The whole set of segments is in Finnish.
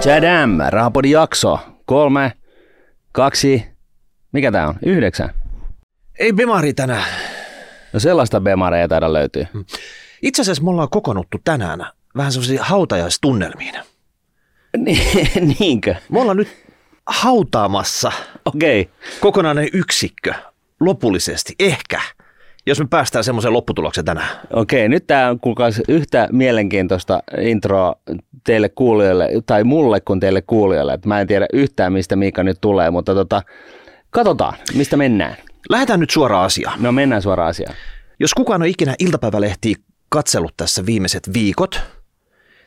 Chadam, Rahapodin jakso. Kolme, kaksi, mikä tää on? Yhdeksän. Ei Bemari tänään. No sellaista Bemaria ei taida löytyä. Itse asiassa me ollaan kokonuttu tänään vähän semmoisiin hautajaistunnelmiin. Ni- Niinkö? Me ollaan nyt hautaamassa Okei. Okay. kokonainen yksikkö lopullisesti, ehkä, jos me päästään semmoiseen lopputulokseen tänään. Okei, nyt tämä on kuulkaas yhtä mielenkiintoista introa teille kuulijoille, tai mulle kuin teille kuulijoille. Mä en tiedä yhtään, mistä Miika nyt tulee, mutta tota, katsotaan, mistä mennään. Lähdetään nyt suoraan asiaan. No mennään suoraan asiaan. Jos kukaan on ikinä iltapäivälehtiä katsellut tässä viimeiset viikot,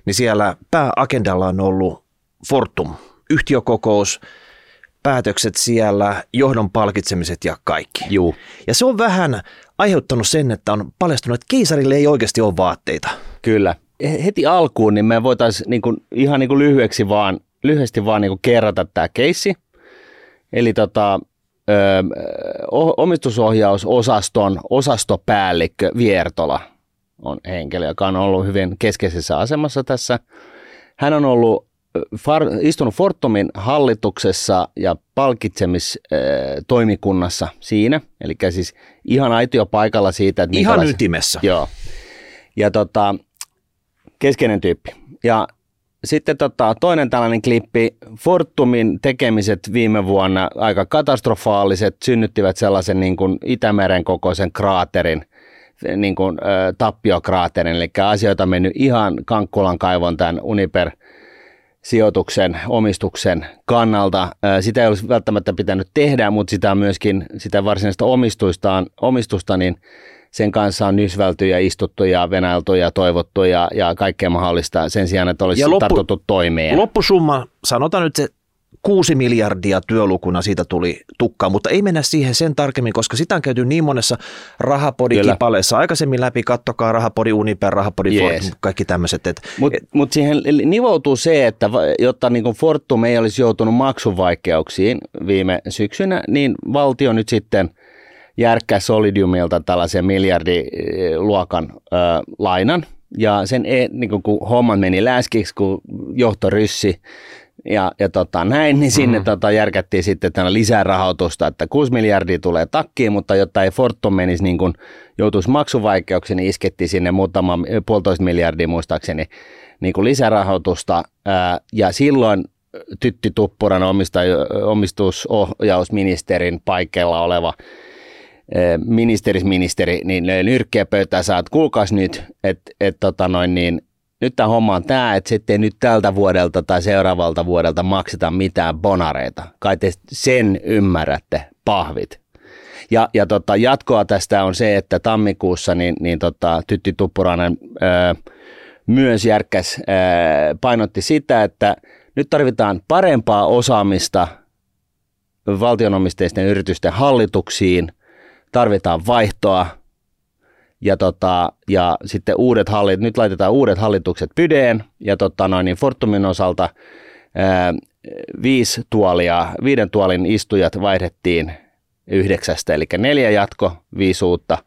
niin siellä pääagendalla on ollut Fortum, yhtiökokous, päätökset siellä, johdon palkitsemiset ja kaikki. Juu. Ja se on vähän aiheuttanut sen, että on paljastunut, että keisarille ei oikeasti ole vaatteita. Kyllä. He- Heti alkuun niin me voitaisiin niinku, ihan niinku lyhyeksi vaan, lyhyesti vaan niinku kerrata tämä keissi. Eli tota, ö, omistusohjausosaston osastopäällikkö Viertola on henkilö, joka on ollut hyvin keskeisessä asemassa tässä. Hän on ollut far, istunut Fortumin hallituksessa ja palkitsemistoimikunnassa siinä, eli siis ihan aitiopaikalla siitä, että Ihan ytimessä. Joo. Ja tota, keskeinen tyyppi. Ja sitten tota, toinen tällainen klippi, Fortumin tekemiset viime vuonna aika katastrofaaliset, synnyttivät sellaisen niin kuin Itämeren kokoisen kraaterin, niin kuin, ö, tappiokraaterin, eli asioita on mennyt ihan Kankkulan kaivon tämän Uniper sijoituksen, omistuksen kannalta. Sitä ei olisi välttämättä pitänyt tehdä, mutta sitä myöskin, sitä varsinaista omistustaan, omistusta, niin sen kanssa on nysvälty ja istuttu ja venäilty ja toivottu ja, ja kaikkea mahdollista sen sijaan, että olisi Ja loppu- tartuttu toimeen. Loppusumma, sanotaan nyt se 6 miljardia työlukuna siitä tuli tukkaa, mutta ei mennä siihen sen tarkemmin, koska sitä on käyty niin monessa rahapodikipaleessa aikaisemmin läpi, kattokaa rahapodi Uniper, rahapodi Yes. Fortum, kaikki tämmöiset. Et, Mutta mut siihen nivoutuu se, että jotta niin Fortum ei olisi joutunut maksuvaikeuksiin viime syksynä, niin valtio nyt sitten järkkää Solidiumilta tällaisen miljardiluokan ö, lainan. Ja sen e, niin kun homman meni läskiksi, kun johto ryssi ja, ja tota, näin, niin sinne mm. tota, järkättiin sitten tänä lisää rahoitusta, että 6 miljardia tulee takkiin, mutta jotta ei Fortum menisi niin kuin joutuisi maksuvaikeuksiin, niin iskettiin sinne muutama puolitoista miljardia muistaakseni niin kuin lisärahoitusta. Ää, ja silloin Tytti Tuppuran omistusohjausministerin paikalla oleva ministerisministeri, niin löi nyrkkiä pöytään saa, että kuulkaas nyt, että et, tota noin, niin nyt tämä homma on tämä, että sitten nyt tältä vuodelta tai seuraavalta vuodelta makseta mitään bonareita. Kai te sen ymmärrätte, pahvit. Ja, ja tota, jatkoa tästä on se, että tammikuussa niin, niin tota, Tytti Tuppurainen ää, myös järkkäs ää, painotti sitä, että nyt tarvitaan parempaa osaamista valtionomisteisten yritysten hallituksiin, tarvitaan vaihtoa, ja, tota, ja sitten uudet hallit, nyt laitetaan uudet hallitukset pydeen ja tota noin, niin Fortumin osalta ää, viisi tuolia, viiden tuolin istujat vaihdettiin yhdeksästä, eli neljä jatko, viisi uutta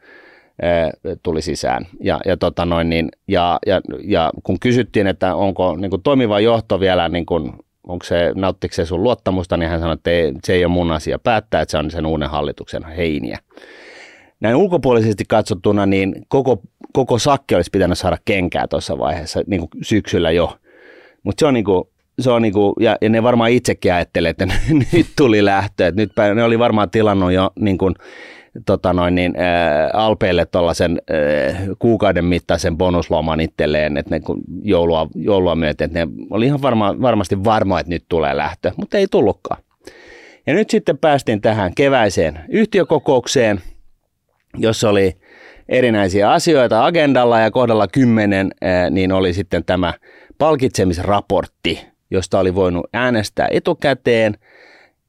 tuli sisään. Ja, ja, tota noin, niin, ja, ja, ja kun kysyttiin, että onko niin kuin toimiva johto vielä, niin kuin, onko se, nauttiko se sun luottamusta, niin hän sanoi, että ei, se ei ole mun asia päättää, että se on sen uuden hallituksen heiniä näin ulkopuolisesti katsottuna, niin koko, koko sakki olisi pitänyt saada kenkää tuossa vaiheessa niin kuin syksyllä jo. Mutta se on niin kuin, se on niin kuin, ja, ja ne varmaan itsekin ajattelee, että nyt tuli lähtö. Että nyt pä- ne oli varmaan tilannut jo niin kuin, tota noin, niin, ää, Alpeille tuollaisen kuukauden mittaisen bonusloman itselleen, että ne kun joulua, joulua myöten, että ne oli ihan varma, varmasti varma, että nyt tulee lähtö, mutta ei tullutkaan. Ja nyt sitten päästiin tähän keväiseen yhtiökokoukseen, jossa oli erinäisiä asioita agendalla ja kohdalla 10 niin oli sitten tämä palkitsemisraportti, josta oli voinut äänestää etukäteen.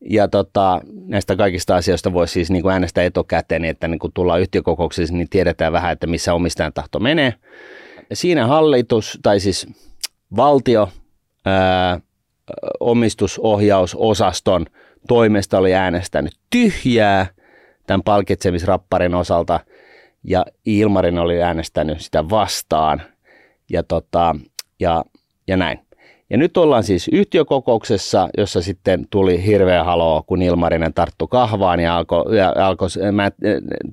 Ja tota, näistä kaikista asioista voisi siis niin kuin äänestää etukäteen, niin että niin kun tullaan yhtiökokouksessa, niin tiedetään vähän, että missä omistajan tahto menee. Siinä hallitus, tai siis valtio, ää, omistusohjausosaston toimesta oli äänestänyt tyhjää tämän palkitsemisrapparin osalta, ja Ilmarin oli äänestänyt sitä vastaan, ja, tota, ja, ja näin. Ja nyt ollaan siis yhtiökokouksessa, jossa sitten tuli hirveä haloo, kun Ilmarinen tarttu kahvaan ja alkoi alko, mä,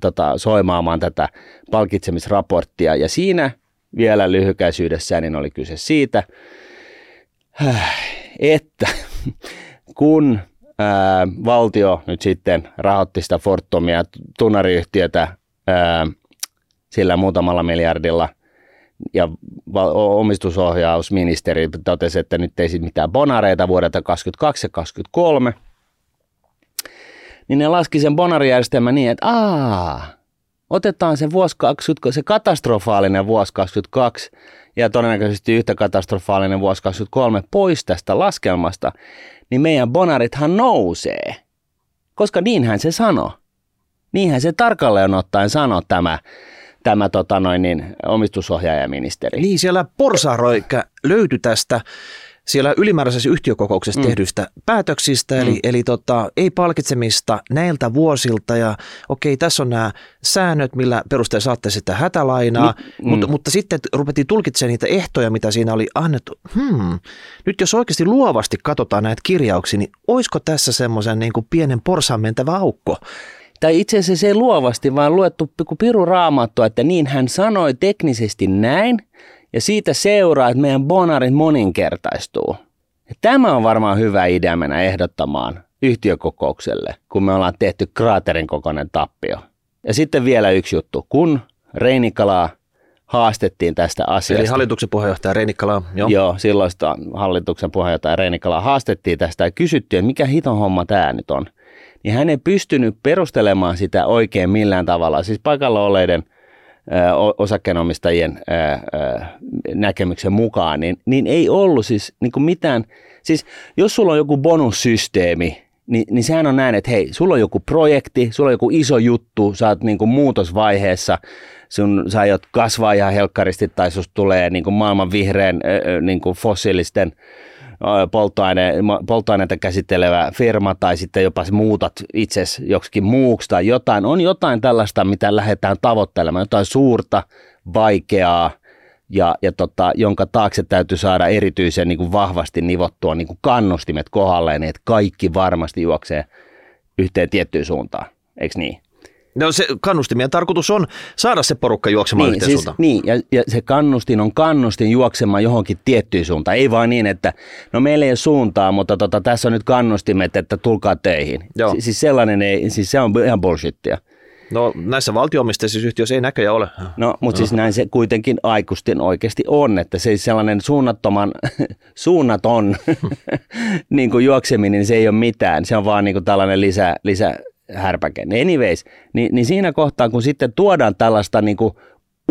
tota, soimaamaan tätä palkitsemisraporttia. Ja siinä vielä lyhykäisyydessään niin oli kyse siitä, että kun ää, valtio nyt sitten rahoitti sitä Fortumia, tunnariyhtiötä ää, sillä muutamalla miljardilla – ja omistusohjausministeri totesi, että nyt ei sitten mitään bonareita vuodelta 2022 ja 2023, niin ne laski sen bonarijärjestelmän niin, että aa, otetaan se, vuosi 20, se katastrofaalinen vuosi 2022 ja todennäköisesti yhtä katastrofaalinen vuosi 2023 pois tästä laskelmasta, niin meidän bonarithan nousee. Koska niinhän se sanoo. Niinhän se tarkalleen ottaen sanoo tämä tämä tota noin, niin, omistusohjaajaministeri. Niin, siellä porsaaroikä löytyi tästä siellä ylimääräisessä yhtiökokouksessa mm. tehdyistä päätöksistä, eli, mm. eli tota, ei palkitsemista näiltä vuosilta, ja okei, tässä on nämä säännöt, millä perusteella saatte sitä hätälainaa, mm. mutta, mutta sitten ruvettiin tulkitsemaan niitä ehtoja, mitä siinä oli annettu. Hmm, nyt jos oikeasti luovasti katsotaan näitä kirjauksia, niin olisiko tässä semmoisen niin kuin pienen porsaan mentävä aukko? tai itse asiassa se ei luovasti, vaan luettu piru raamattu, että niin hän sanoi teknisesti näin, ja siitä seuraa, että meidän bonarit moninkertaistuu. Ja tämä on varmaan hyvä idea mennä ehdottamaan yhtiökokoukselle, kun me ollaan tehty kraaterin kokoinen tappio. Ja sitten vielä yksi juttu, kun Reinikalaa haastettiin tästä asiasta. Eli hallituksen puheenjohtaja Reinikalaa, joo. Joo, silloista hallituksen puheenjohtaja Reinikalaa haastettiin tästä ja kysyttiin, että mikä hiton homma tämä nyt on niin hän ei pystynyt perustelemaan sitä oikein millään tavalla. Siis paikalla oleiden osakkeenomistajien näkemyksen mukaan, niin, niin ei ollut siis niin kuin mitään, siis jos sulla on joku bonussysteemi, niin, niin sehän on näin, että hei, sulla on joku projekti, sulla on joku iso juttu, sä oot niin kuin muutosvaiheessa, sun, sä aiot kasvaa ihan helkkaristi tai susta tulee niin kuin maailman vihreän niin kuin fossiilisten polttoaine, polttoaineita käsittelevä firma tai sitten jopa muutat itse joksikin muuksi tai jotain. On jotain tällaista, mitä lähdetään tavoittelemaan, jotain suurta, vaikeaa ja, ja tota, jonka taakse täytyy saada erityisen niin kuin vahvasti nivottua niin kuin kannustimet kohdalleen, niin että kaikki varmasti juoksee yhteen tiettyyn suuntaan. Eikö niin? No se kannustimien tarkoitus on saada se porukka juoksemaan niin, siis, Niin, ja, ja se kannustin on kannustin juoksemaan johonkin tiettyyn suuntaan. Ei vaan niin, että no meillä ei ole suuntaa, mutta tota, tässä on nyt kannustimet, että tulkaa töihin. Joo. Si- siis sellainen ei, siis se on ihan bullshittia. No näissä valtioomisteisissa yhtiöissä ei näköjään ole. No, mutta no. siis näin se kuitenkin aikuisten oikeasti on, että se sellainen suunnattoman, suunnaton niin kuin juokseminen, niin se ei ole mitään. Se on vaan niin kuin tällainen lisä, lisä härpäke. Anyways, niin, niin siinä kohtaa, kun sitten tuodaan tällaista niin kuin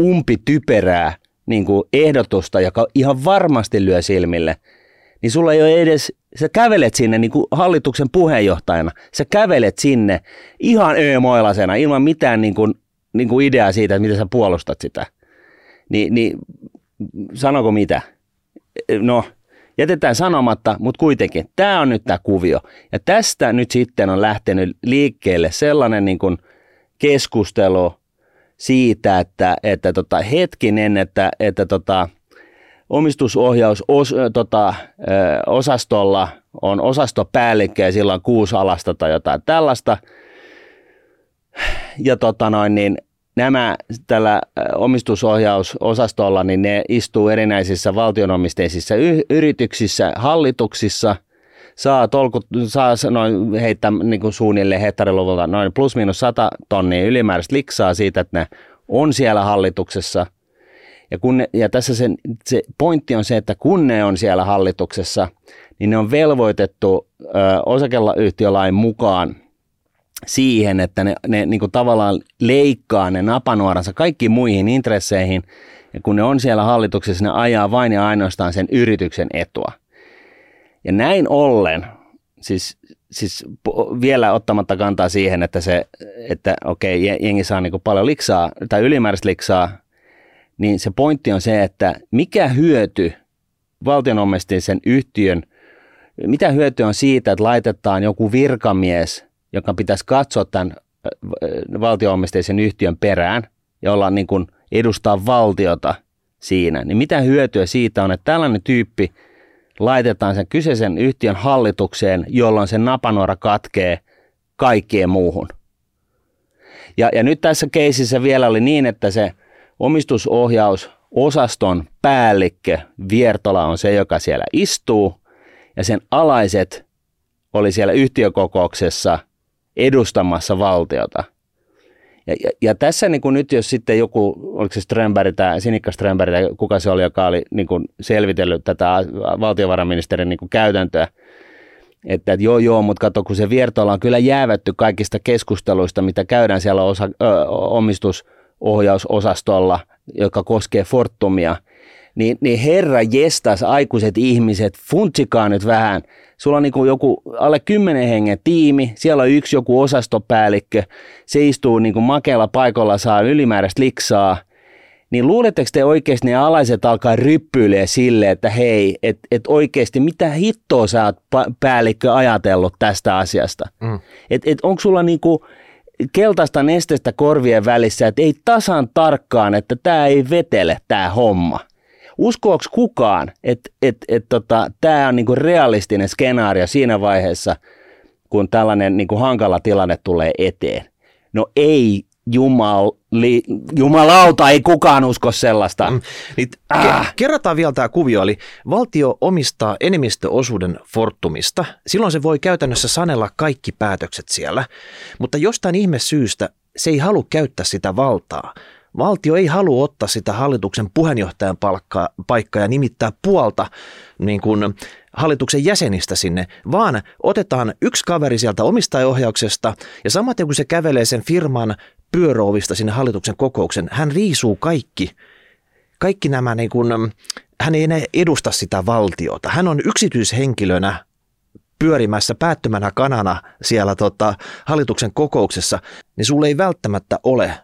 umpityperää niin kuin ehdotusta, joka ihan varmasti lyö silmille, niin sulla ei ole edes, sä kävelet sinne niin kuin hallituksen puheenjohtajana, sä kävelet sinne ihan öömoilasena ilman mitään niin kuin, niin kuin ideaa siitä, että miten sä puolustat sitä. Ni, niin sanoko mitä? No, jätetään sanomatta, mutta kuitenkin tämä on nyt tämä kuvio. Ja tästä nyt sitten on lähtenyt liikkeelle sellainen niin kuin keskustelu siitä, että, että tota, hetkinen, että, että tota, omistusohjaus os, tota, osastolla on osastopäällikkö ja sillä on kuusi alasta tai jotain tällaista. Ja tota noin, niin nämä tällä omistusohjausosastolla, niin ne istuu erinäisissä valtionomisteisissa y- yrityksissä, hallituksissa, saa, tolku, saa noin heittää niin kuin suunnilleen hehtariluvulta noin plus miinus 100 tonnia ylimääräistä liksaa siitä, että ne on siellä hallituksessa. Ja, kun ne, ja tässä sen, se pointti on se, että kun ne on siellä hallituksessa, niin ne on velvoitettu ö, osakeyhtiölain mukaan siihen, että ne, ne niin kuin tavallaan leikkaa ne napanuoransa kaikkiin muihin intresseihin, ja kun ne on siellä hallituksessa, ne ajaa vain ja ainoastaan sen yrityksen etua. Ja näin ollen, siis, siis vielä ottamatta kantaa siihen, että, se, että okei, jengi saa niin paljon liksaa tai ylimääräistä liksaa, niin se pointti on se, että mikä hyöty valtionomisteisen yhtiön, mitä hyötyä on siitä, että laitetaan joku virkamies – joka pitäisi katsoa tämän valtioomisteisen yhtiön perään ja olla niin kuin edustaa valtiota siinä, niin mitä hyötyä siitä on, että tällainen tyyppi laitetaan sen kyseisen yhtiön hallitukseen, jolloin se napanuora katkee kaikkien muuhun. Ja, ja nyt tässä keisissä vielä oli niin, että se omistusohjausosaston päällikkö Viertola on se, joka siellä istuu, ja sen alaiset oli siellä yhtiökokouksessa edustamassa valtiota. Ja, ja, ja tässä niin kuin nyt jos sitten joku, oliko se Strömberg tai Sinikka Strömberg tai kuka se oli, joka oli niin kuin selvitellyt tätä valtiovarainministerin niin kuin käytäntöä, että, että joo joo, mutta kato kun se Viertola on kyllä jäävätty kaikista keskusteluista, mitä käydään siellä osa, ö, omistusohjausosastolla, joka koskee Fortumia, niin, niin herra jestas aikuiset ihmiset, funtsikaa nyt vähän – sulla on niin kuin joku alle kymmenen hengen tiimi, siellä on yksi joku osastopäällikkö, se istuu niin kuin makealla paikalla, saa ylimääräistä liksaa, niin luuletteko te oikeasti ne alaiset alkaa ryppyilee sille, että hei, että et oikeasti mitä hittoa sä oot päällikkö ajatellut tästä asiasta? Mm. Että et onko sulla niinku keltaista nestestä korvien välissä, että ei tasan tarkkaan, että tämä ei vetele tämä homma uskoaks kukaan, että et, et, tota, tämä on niinku realistinen skenaario siinä vaiheessa, kun tällainen niinku hankala tilanne tulee eteen? No ei Jumal, li, jumalauta, ei kukaan usko sellaista. Mm, niin, ah. Kerrataan vielä tämä kuvio, eli valtio omistaa enemmistöosuuden Fortumista. Silloin se voi käytännössä sanella kaikki päätökset siellä, mutta jostain ihme syystä se ei halua käyttää sitä valtaa, Valtio ei halua ottaa sitä hallituksen puheenjohtajan palkkaa, paikkaa ja nimittää puolta niin kuin hallituksen jäsenistä sinne, vaan otetaan yksi kaveri sieltä omistajaohjauksesta ja samaten kun se kävelee sen firman pyöroovista sinne hallituksen kokouksen, hän riisuu kaikki, kaikki nämä, niin kuin, hän ei enää edusta sitä valtiota. Hän on yksityishenkilönä pyörimässä päättömänä kanana siellä tota, hallituksen kokouksessa, niin sulle ei välttämättä ole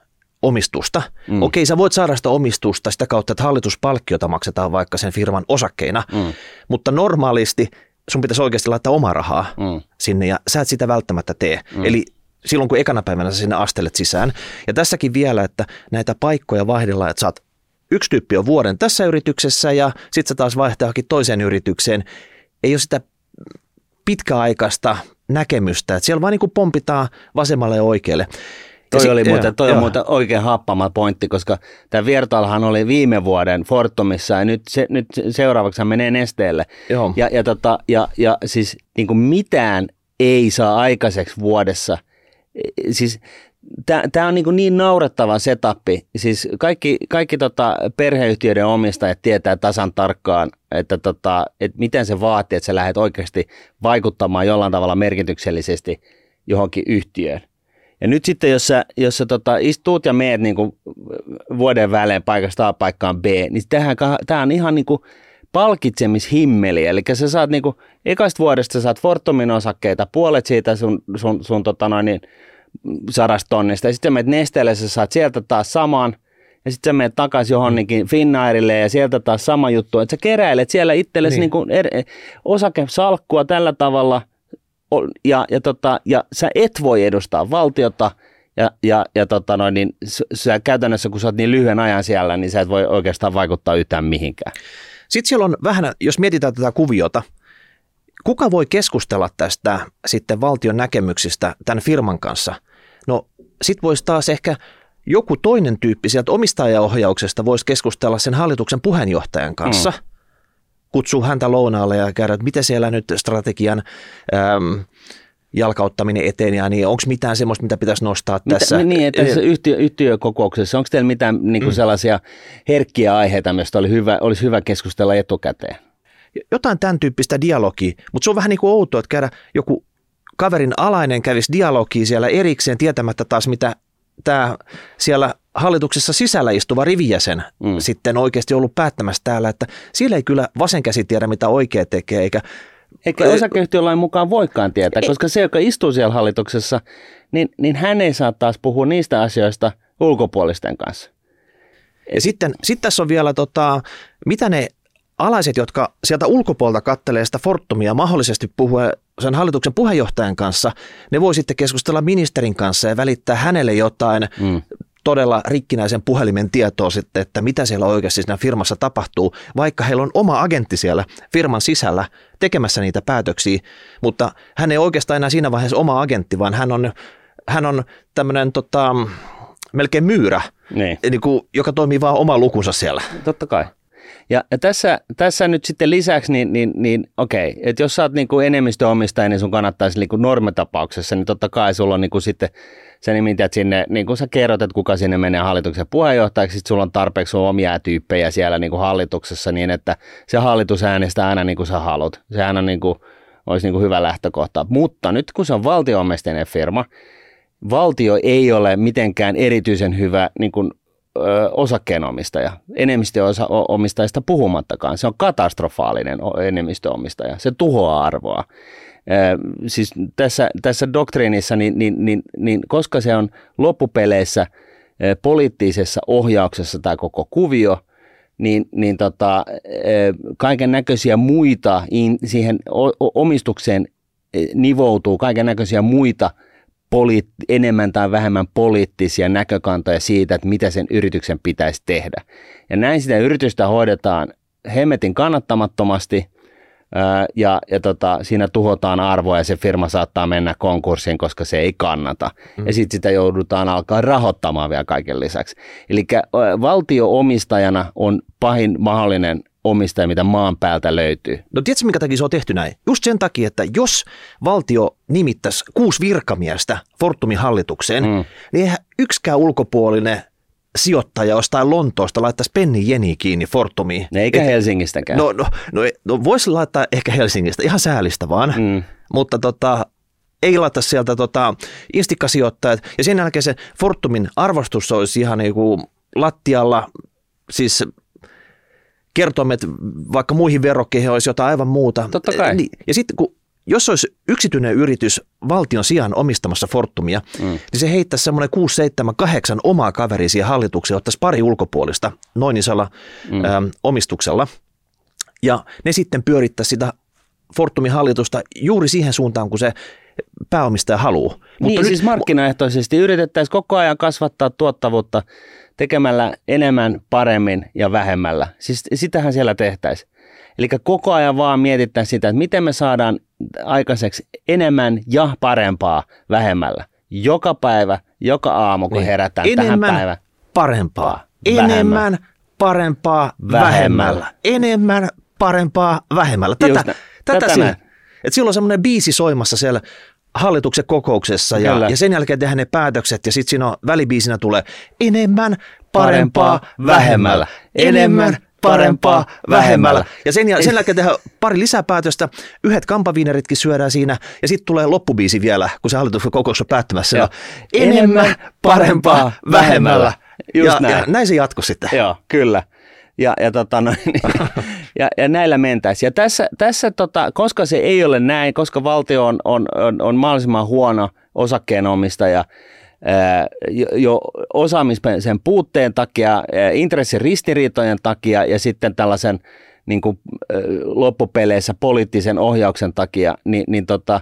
omistusta. Mm. Okei, sä voit saada sitä omistusta sitä kautta, että hallituspalkkiota maksetaan vaikka sen firman osakkeina, mm. mutta normaalisti sun pitäisi oikeasti laittaa omaa rahaa mm. sinne ja sä et sitä välttämättä tee. Mm. Eli silloin kun ekana päivänä sä sinne astelet sisään. Ja tässäkin vielä, että näitä paikkoja vaihdellaan, että saat yksi tyyppi on vuoden tässä yrityksessä ja sitten sä taas vaihtaa toiseen yritykseen. Ei ole sitä pitkäaikaista näkemystä, että siellä vaan niin pompitaan vasemmalle ja oikealle. Toi, si- oli muuten, toi on muuten oikein happama pointti, koska tämä Viertalhan oli viime vuoden Fortumissa ja nyt, se, nyt seuraavaksi hän menee nesteelle. Joo. Ja, ja, tota, ja, ja siis niin kuin mitään ei saa aikaiseksi vuodessa. Siis tämä on niin, niin naurettava setappi. Siis kaikki, kaikki tota perheyhtiöiden omistajat tietää tasan tarkkaan, että, tota, että miten se vaatii, että sä lähdet oikeasti vaikuttamaan jollain tavalla merkityksellisesti johonkin yhtiöön. Ja nyt sitten, jos sä, jos sä tota, istuut ja meet niin kuin vuoden välein paikasta A paikkaan B, niin tämä on ihan niin kuin palkitsemishimmeli. Eli sä saat niin kuin, ekasta vuodesta sä saat Fortumin osakkeita, puolet siitä sun, sun, sun tota noin, niin, sadasta tonnista, ja sitten menet nesteelle, sä saat sieltä taas saman, ja sitten sä menet takaisin johonkin Finnairille ja sieltä taas sama juttu, että sä keräilet siellä itsellesi niin. niin er, osakesalkkua tällä tavalla, ja, ja, tota, ja sä et voi edustaa valtiota, ja, ja, ja tota noin, niin sä käytännössä, kun sä oot niin lyhyen ajan siellä, niin sä et voi oikeastaan vaikuttaa yhtään mihinkään. Sitten siellä on vähän, jos mietitään tätä kuviota, kuka voi keskustella tästä sitten valtion näkemyksistä tämän firman kanssa? No sit voisi taas ehkä joku toinen tyyppi sieltä omistajaohjauksesta voisi keskustella sen hallituksen puheenjohtajan kanssa – kutsua häntä lounaalle ja käydä, että miten siellä nyt strategian äm, jalkauttaminen eteen ja niin, onko mitään semmoista, mitä pitäisi nostaa mitä, tässä? Niin, että tässä yhtiö, yhtiökokouksessa, onko teillä mitään niin kuin mm. sellaisia herkkiä aiheita, mistä oli hyvä, olisi hyvä keskustella etukäteen? Jotain tämän tyyppistä dialogia, mutta se on vähän niin kuin outoa, että käydä joku kaverin alainen kävisi dialogia siellä erikseen tietämättä taas, mitä tämä siellä hallituksessa sisällä istuva rivijäsen mm. sitten oikeasti ollut päättämässä täällä, että siellä ei kyllä vasen käsi tiedä, mitä oikea tekee, eikä eikä osakeyhtiölain mukaan voikaan tietää, koska se, joka istuu siellä hallituksessa, niin, niin hän ei saa taas puhua niistä asioista ulkopuolisten kanssa. Ja sitten sit tässä on vielä, tota, mitä ne alaiset, jotka sieltä ulkopuolelta kattelee sitä Fortumia mahdollisesti puhua sen hallituksen puheenjohtajan kanssa, ne voi sitten keskustella ministerin kanssa ja välittää hänelle jotain mm todella rikkinäisen puhelimen tietoa sitten, että mitä siellä oikeasti siinä firmassa tapahtuu, vaikka heillä on oma agentti siellä firman sisällä tekemässä niitä päätöksiä, mutta hän ei oikeastaan enää siinä vaiheessa oma agentti, vaan hän on, hän on tämmöinen tota, melkein myyrä, Niin. niin kuin, joka toimii vaan oma lukunsa siellä. Totta kai. Ja, ja tässä, tässä nyt sitten lisäksi, niin, niin, niin okei, että jos sä oot niin kuin enemmistöomistaja, niin sun kannattaisi niin kuin normitapauksessa, niin totta kai sulla on niin kuin sitten sä nimität sinne, niin kuin sä kerrot, että kuka sinne menee hallituksen puheenjohtajaksi, sitten sulla on tarpeeksi sun omia tyyppejä siellä niin kuin hallituksessa niin, että se hallitus äänestää aina niin kuin sä haluat. Se aina niin kuin, olisi niin kuin hyvä lähtökohta. Mutta nyt kun se on valtioomisteinen firma, valtio ei ole mitenkään erityisen hyvä niin kuin, ö, osakkeenomistaja, enemmistöomistajista puhumattakaan. Se on katastrofaalinen enemmistöomistaja, se tuhoaa arvoa. Siis tässä, tässä doktriinissa, niin, niin, niin, niin koska se on loppupeleissä poliittisessa ohjauksessa tämä koko kuvio, niin, niin tota, kaiken näköisiä muita siihen omistukseen nivoutuu kaiken näköisiä muita poliit, enemmän tai vähemmän poliittisia näkökantoja siitä, että mitä sen yrityksen pitäisi tehdä. Ja näin sitä yritystä hoidetaan hemmetin kannattamattomasti ja, ja tota, siinä tuhotaan arvoa ja se firma saattaa mennä konkurssiin, koska se ei kannata. Mm. Ja sitten sitä joudutaan alkaa rahoittamaan vielä kaiken lisäksi. Eli valtio-omistajana on pahin mahdollinen omistaja, mitä maan päältä löytyy. No tiedätkö, minkä takia se on tehty näin? Just sen takia, että jos valtio nimittäisi kuusi virkamiestä Fortumin hallitukseen, mm. niin eihän yksikään ulkopuolinen sijoittaja jostain Lontoosta laittaisi penni jeni kiinni Fortumiin. Eikä Et, Helsingistäkään. No, no, no, no voisi laittaa ehkä Helsingistä, ihan säälistä vaan, mm. mutta tota, ei laita sieltä tota, instikkasijoittajat. Ja sen jälkeen se Fortumin arvostus olisi ihan niinku lattialla, siis kertoimet vaikka muihin verokkeihin olisi jotain aivan muuta. Totta kai. Ja sitten kun jos olisi yksityinen yritys valtion sijaan omistamassa Fortumia, mm. niin se heittäisi semmoinen 6, 7, 8 omaa kaveria siihen hallitukseen, ottaisi pari ulkopuolista noin isolla mm. ä, omistuksella. Ja ne sitten pyörittäisi sitä Fortumin hallitusta juuri siihen suuntaan, kun se pääomistaja haluaa. Mutta niin, nyt, siis markkinaehtoisesti yritettäisiin koko ajan kasvattaa tuottavuutta tekemällä enemmän, paremmin ja vähemmällä. Siis sitähän siellä tehtäisiin. Eli koko ajan vaan mietittäisiin sitä, että miten me saadaan aikaiseksi enemmän ja parempaa vähemmällä. Joka päivä, joka aamu, kun niin. herätään enemmän, tähän päivään. parempaa. Vähemmän. Enemmän, parempaa, vähemmällä. vähemmällä. Enemmän, parempaa, vähemmällä. Tätä, Just, tätä, tätä siinä. Et silloin on semmoinen biisi soimassa siellä hallituksen kokouksessa ja, ja sen jälkeen tehdään ne päätökset ja sitten siinä on välibiisinä tulee enemmän, parempaa, vähemmällä. Enemmän, parempaa vähemmällä. Ja sen, sen jälkeen tehdään pari lisäpäätöstä, yhdet kampaviineritkin syödään siinä ja sitten tulee loppubiisi vielä, kun se kokous on päättymässä. Ja enemmän, parempaa, vähemmällä. Just ja, näin. ja näin se jatkuu sitten. Joo, kyllä. Ja, ja, tota, no, ja, ja näillä mentäisiin. Ja tässä, tässä tota, koska se ei ole näin, koska valtio on, on, on, on mahdollisimman huono osakkeenomistaja, jo, osaamisen puutteen takia, intressiristiriitojen takia ja sitten tällaisen niin kuin, loppupeleissä poliittisen ohjauksen takia, niin, niin tota,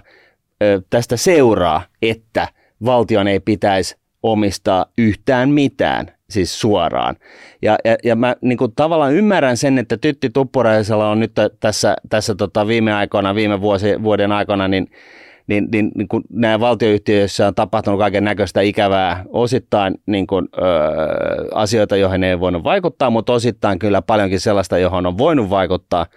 tästä seuraa, että valtion ei pitäisi omistaa yhtään mitään, siis suoraan. Ja, ja, ja mä niin kuin tavallaan ymmärrän sen, että Tytti Tuppuraisella on nyt tässä, tässä tota viime aikoina, viime vuosi, vuoden aikana, niin niin, niin, niin kun nämä valtioyhtiöissä on tapahtunut kaiken näköistä ikävää, osittain niin kun, ö, asioita, joihin ei voinut vaikuttaa, mutta osittain kyllä paljonkin sellaista, johon on voinut vaikuttaa –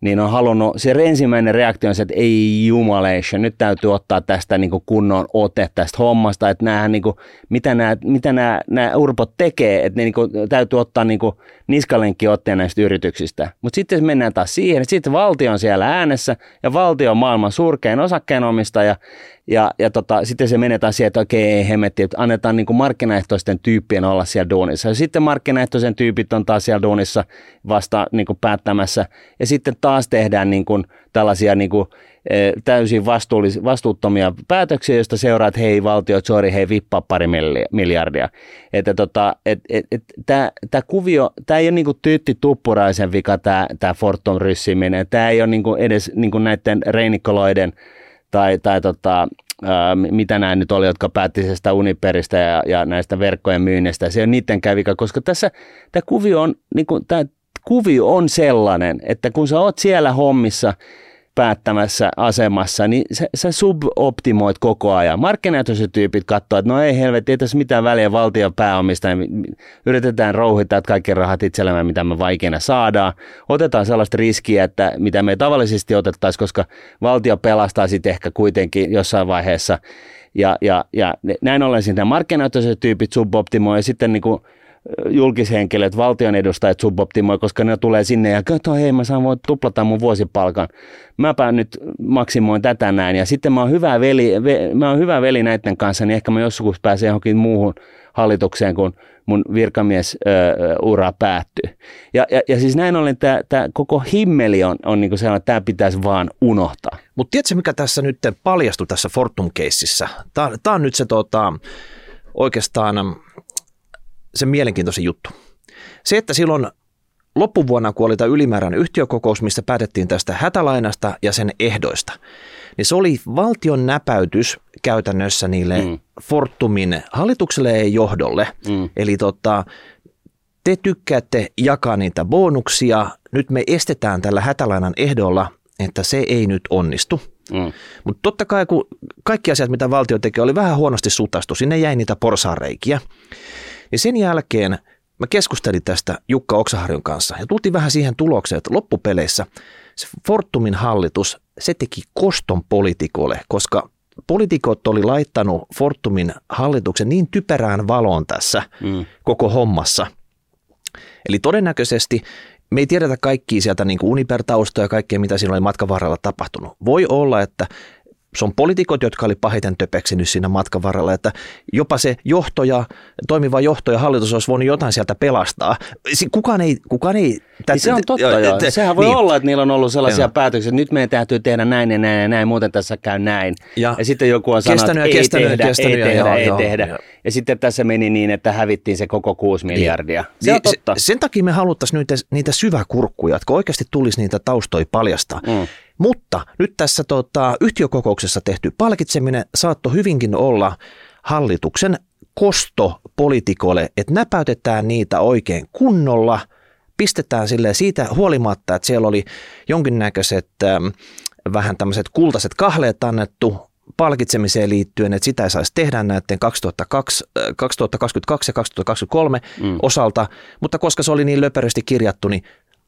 niin on halunnut, se ensimmäinen reaktio on se, että ei jumaleisha, nyt täytyy ottaa tästä niin kuin kunnon ote tästä hommasta, että näähän, niin kuin, mitä nämä, mitä nämä, nämä urpot tekee, että ne niin kuin, täytyy ottaa niin kuin, niskalenkki otteen näistä yrityksistä. Mutta sitten mennään taas siihen, että sitten valtio on siellä äänessä ja valtio on maailman surkein osakkeenomistaja ja, ja tota, sitten se menetään siihen, että okei, hemmetti, että annetaan niin kuin markkinaehtoisten tyyppien olla siellä duunissa. Ja sitten markkinaehtoisen tyypit on taas siellä duunissa vasta niin kuin päättämässä. Ja sitten taas tehdään niin kuin tällaisia niin kuin, e, täysin vastuuttomia päätöksiä, joista seuraa, että hei valtio, sorry, hei vippaa pari miljardia. Että tota, et, et, et, tämä kuvio, tämä ei ole niinku Tytti Tuppuraisen vika, tämä Fortum ryssiminen. Tämä ei ole niinku edes niinku näiden reinikoloiden tai, tai tota, ää, mitä nämä nyt oli, jotka päätti sitä Uniperistä ja, ja näistä verkkojen myynnistä. Se on niiden kävika, koska tässä tämä kuvio on, niin kuin, tämä kuvio on sellainen, että kun sä oot siellä hommissa – päättämässä asemassa, niin sä, sä suboptimoit koko ajan. Markkinaehtoiset tyypit katsoo, että no ei helvetti, ei tässä mitään väliä valtion pääomista, niin yritetään rouhittaa kaikki rahat itsellemme, mitä me vaikeina saadaan. Otetaan sellaista riskiä, että mitä me tavallisesti otettaisiin, koska valtio pelastaa sitten ehkä kuitenkin jossain vaiheessa. Ja, ja, ja näin ollen sitten markkinaehtoiset tyypit suboptimoi ja sitten niin kuin julkishenkilöt, valtion edustajat suboptimoi, koska ne tulee sinne ja kato, hei mä saan voi tuplata mun vuosipalkan. Mäpä nyt maksimoin tätä näin ja sitten mä oon hyvä veli, ve, mä oon hyvä veli näiden kanssa, niin ehkä mä joskus pääsen johonkin muuhun hallitukseen, kun mun virkamiesura päättyy. Ja, ja, ja siis näin ollen tämä koko himmeli on, on niin sellainen, että tämä pitäisi vaan unohtaa. Mutta tiedätkö, mikä tässä nyt paljastui tässä Fortum-keississä? Tämä on nyt se tota, oikeastaan se mielenkiintoisin juttu. Se, että silloin loppuvuonna, kun oli tämä ylimääräinen yhtiökokous, missä päätettiin tästä hätälainasta ja sen ehdoista, niin se oli valtion näpäytys käytännössä niille mm. Fortumin hallitukselle ja johdolle. Mm. Eli tota, te tykkäätte jakaa niitä bonuksia, nyt me estetään tällä hätälainan ehdolla, että se ei nyt onnistu. Mm. Mutta totta kai, kun kaikki asiat, mitä valtio teki, oli vähän huonosti sutastu, sinne jäi niitä porsaareikiä. Ja sen jälkeen mä keskustelin tästä Jukka Oksaharjun kanssa ja tultiin vähän siihen tulokseen, että loppupeleissä se Fortumin hallitus, se teki koston poliitikolle, koska poliitikot oli laittanut Fortumin hallituksen niin typerään valoon tässä mm. koko hommassa. Eli todennäköisesti me ei tiedetä kaikkia sieltä niin kuin Uniper-taustoja ja kaikkea, mitä siinä oli matkan varrella tapahtunut. Voi olla, että se on poliitikot, jotka oli pahiten töpeksinyt siinä matkan varrella, että jopa se johtoja, toimiva johto ja hallitus olisi voinut jotain sieltä pelastaa. Kukaan ei... Kukaan ei tätä, niin se on totta jo, joo. Sehän voi niin. olla, että niillä on ollut sellaisia joo. päätöksiä, että nyt meidän täytyy tehdä näin ja näin ja näin, muuten tässä käy näin. Ja, ja sitten joku on sanonut, että ei kestänyt, tehdä, kestänyt, ei tehdä, joo, ei joo, tehdä. Joo. Ja sitten tässä meni niin, että hävittiin se koko 6 niin. miljardia. Niin. Se on totta. Sen takia me haluttaisiin niitä, niitä syväkurkkuja, että oikeasti tulisi niitä taustoja paljastaa. Mm. Mutta nyt tässä tota, yhtiökokouksessa tehty palkitseminen saattoi hyvinkin olla hallituksen kosto poliitikolle, että näpäytetään niitä oikein kunnolla, pistetään sille siitä huolimatta, että siellä oli jonkinnäköiset ähm, vähän tämmöiset kultaiset kahleet annettu palkitsemiseen liittyen, että sitä ei saisi tehdä näiden 2002, 2022 ja 2023 mm. osalta, mutta koska se oli niin löperösti kirjattu, niin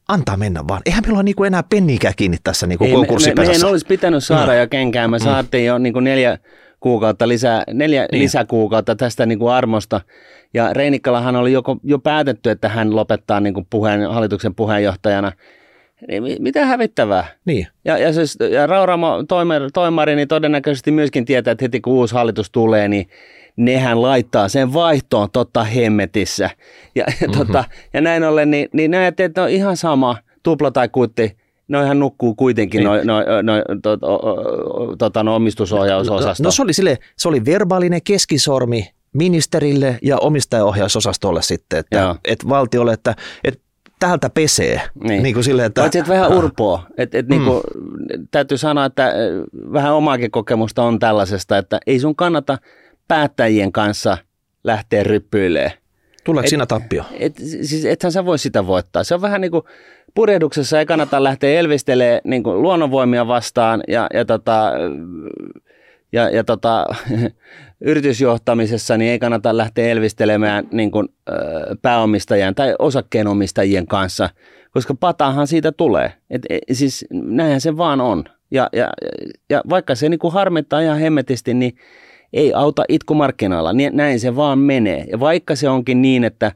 antaa mennä vaan. Eihän meillä ole niinku enää penniikään kiinni tässä niinku ei, konkurssipesässä. Me, me, me olisi pitänyt saada no. jo kenkään. Me mm. saatiin jo niinku neljä kuukautta lisää, neljä niin. lisäkuukautta tästä niinku armosta. Ja Reinikkalahan oli joko, jo päätetty, että hän lopettaa niinku puheen, hallituksen puheenjohtajana. Niin, mitä hävittävää. Niin. Ja, ja, siis, ja Rauramo toimari, toimari niin todennäköisesti myöskin tietää, että heti kun uusi hallitus tulee, niin nehän laittaa sen vaihtoon totta hemmetissä. Ja, mm-hmm. tota, ja näin ollen, niin, niin näet, että on ihan sama, tupla tai kuitti, noihan nukkuu kuitenkin niin. noin no, no, to, tota, no, omistusohjausosasto. No, no se oli sille, se oli verbaalinen keskisormi ministerille ja omistajaohjausosastolle sitten, että, että valtiolle, että, että täältä pesee. Niin. niin kuin silleen, että, Paitsi, että vähän urpoa. Et, et niin mm. niin kuin, täytyy sanoa, että vähän omaakin kokemusta on tällaisesta, että ei sun kannata – päättäjien kanssa lähteä ryppyilemään. Tuleeko siinä tappio? Et, siis ethän sä voi sitä voittaa. Se on vähän niin kuin purjehduksessa ei kannata lähteä elvistelemään niin kuin luonnonvoimia vastaan ja, ja, tota, ja, ja tota, yritysjohtamisessa niin ei kannata lähteä elvistelemään niin kuin, pääomistajien tai osakkeenomistajien kanssa, koska patahan siitä tulee. Et, et, siis näinhän se vaan on. Ja, ja, ja vaikka se niin kuin harmittaa ihan hemmetisti, niin ei auta itkumarkkinoilla, näin se vaan menee. Ja vaikka se onkin niin, että,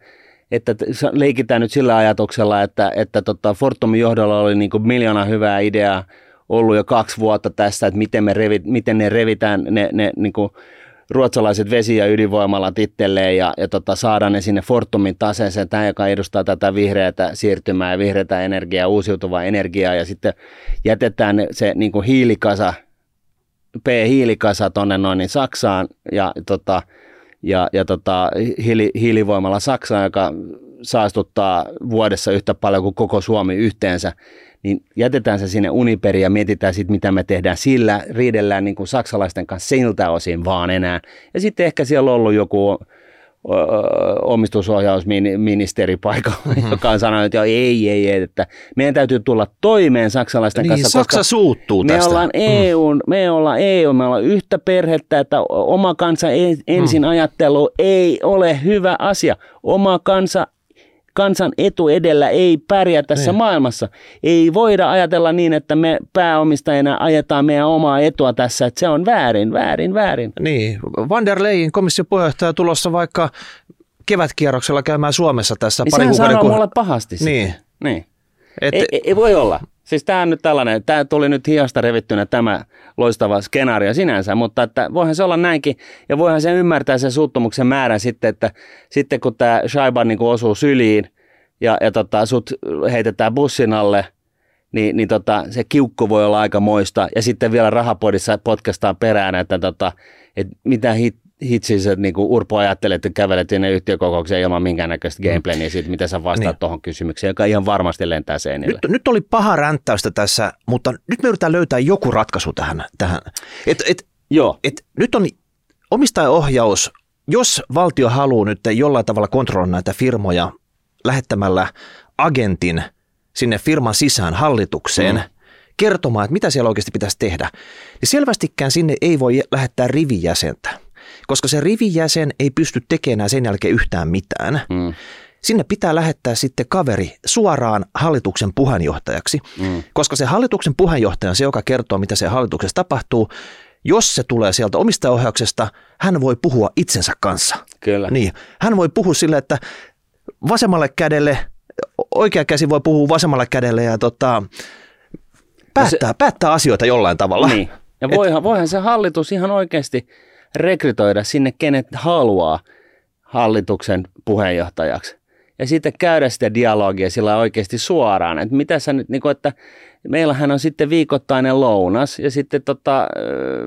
että leikitään nyt sillä ajatuksella, että, että tota Fortumin johdolla oli niin miljoona hyvää ideaa ollut jo kaksi vuotta tässä, että miten, me revit, miten ne revitään ne, ne niin kuin ruotsalaiset vesi- ja ydinvoimalat itselleen ja, ja tota, saadaan ne sinne Fortumin taseeseen, tämä joka edustaa tätä vihreätä siirtymää ja vihreätä energiaa, uusiutuvaa energiaa ja sitten jätetään se niin kuin hiilikasa P-hiilikasa tuonne noin niin Saksaan ja, tota, ja, ja tota, hiili, hiilivoimalla Saksaan, joka saastuttaa vuodessa yhtä paljon kuin koko Suomi yhteensä, niin jätetään se sinne Uniperiin ja mietitään sitten, mitä me tehdään sillä, riidellään niin kuin saksalaisten kanssa siltä osin vaan enää. Ja sitten ehkä siellä on ollut joku omistusohjausministeri paikalla, mm-hmm. joka on sanonut, että ei, ei, ei, että meidän täytyy tulla toimeen saksalaisten niin, kanssa. Saksa suuttuu me tästä. Ollaan EU, mm. Me ollaan EU, me ollaan yhtä perhettä, että oma kansa ensin mm. ajattelu ei ole hyvä asia. Oma kansa kansan etu edellä ei pärjää tässä niin. maailmassa. Ei voida ajatella niin, että me pääomistajina ajetaan meidän omaa etua tässä, että se on väärin, väärin, väärin. Niin, Van der Leyen komission puheenjohtaja tulossa vaikka kevätkierroksella käymään Suomessa tässä niin pari sehän kuukauden. sanoo mulle pahasti. sitä. Niin. niin. Et, Ei, ei, ei voi olla. Siis tämä on nyt tällainen, tämä tuli nyt hiasta revittynä tämä loistava skenaario sinänsä, mutta että voihan se olla näinkin. Ja voihan se ymmärtää sen suuttumuksen määrän sitten, että sitten kun tämä Shaiban niin osuu syliin ja, ja tota, sut heitetään bussin alle, niin, niin tota, se kiukku voi olla aika moista. Ja sitten vielä rahapodissa podcastaan perään, että tota, et mitä hit, hitsis, että niinku Urpo ajattelee, että kävelet sinne yhtiökokoukseen ilman minkäännäköistä gameplayä, niin siitä, miten sä vastaat Niin. tuohon kysymykseen, joka ihan varmasti lentää seinille. nyt, nyt oli paha ränttäystä tässä, mutta nyt me yritetään löytää joku ratkaisu tähän. tähän. Et, et, Joo, et nyt on omistajaohjaus, jos valtio haluaa nyt jollain tavalla kontrolloida näitä firmoja lähettämällä agentin sinne firman sisään hallitukseen, Mm. mm. kertomaan, että mitä siellä oikeasti pitäisi tehdä, niin selvästikään sinne ei voi lähettää rivijäsentä, koska se rivijäsen ei pysty tekemään sen jälkeen yhtään mitään. mm, Sinne pitää lähettää sitten kaveri suoraan hallituksen puheenjohtajaksi, mm, koska se hallituksen puheenjohtaja on se, joka kertoo, mitä se hallituksessa tapahtuu. Jos se tulee sieltä omistajaohjauksesta, hän voi puhua itsensä kanssa. kyllä. Niin, hän voi puhua sille, että vasemmalle kädelle, oikea käsi voi puhua vasemmalle kädelle ja tota, päättää, päättää asioita jollain tavalla. Niin. Ja voihan, voihan se hallitus ihan oikeasti rekrytoida sinne, kenet haluaa hallituksen puheenjohtajaksi. Ja sitten käydä sitä dialogia sillä oikeasti suoraan, että mitä sä nyt, niin kuin, että meillähän on sitten viikoittainen lounas ja sitten tota,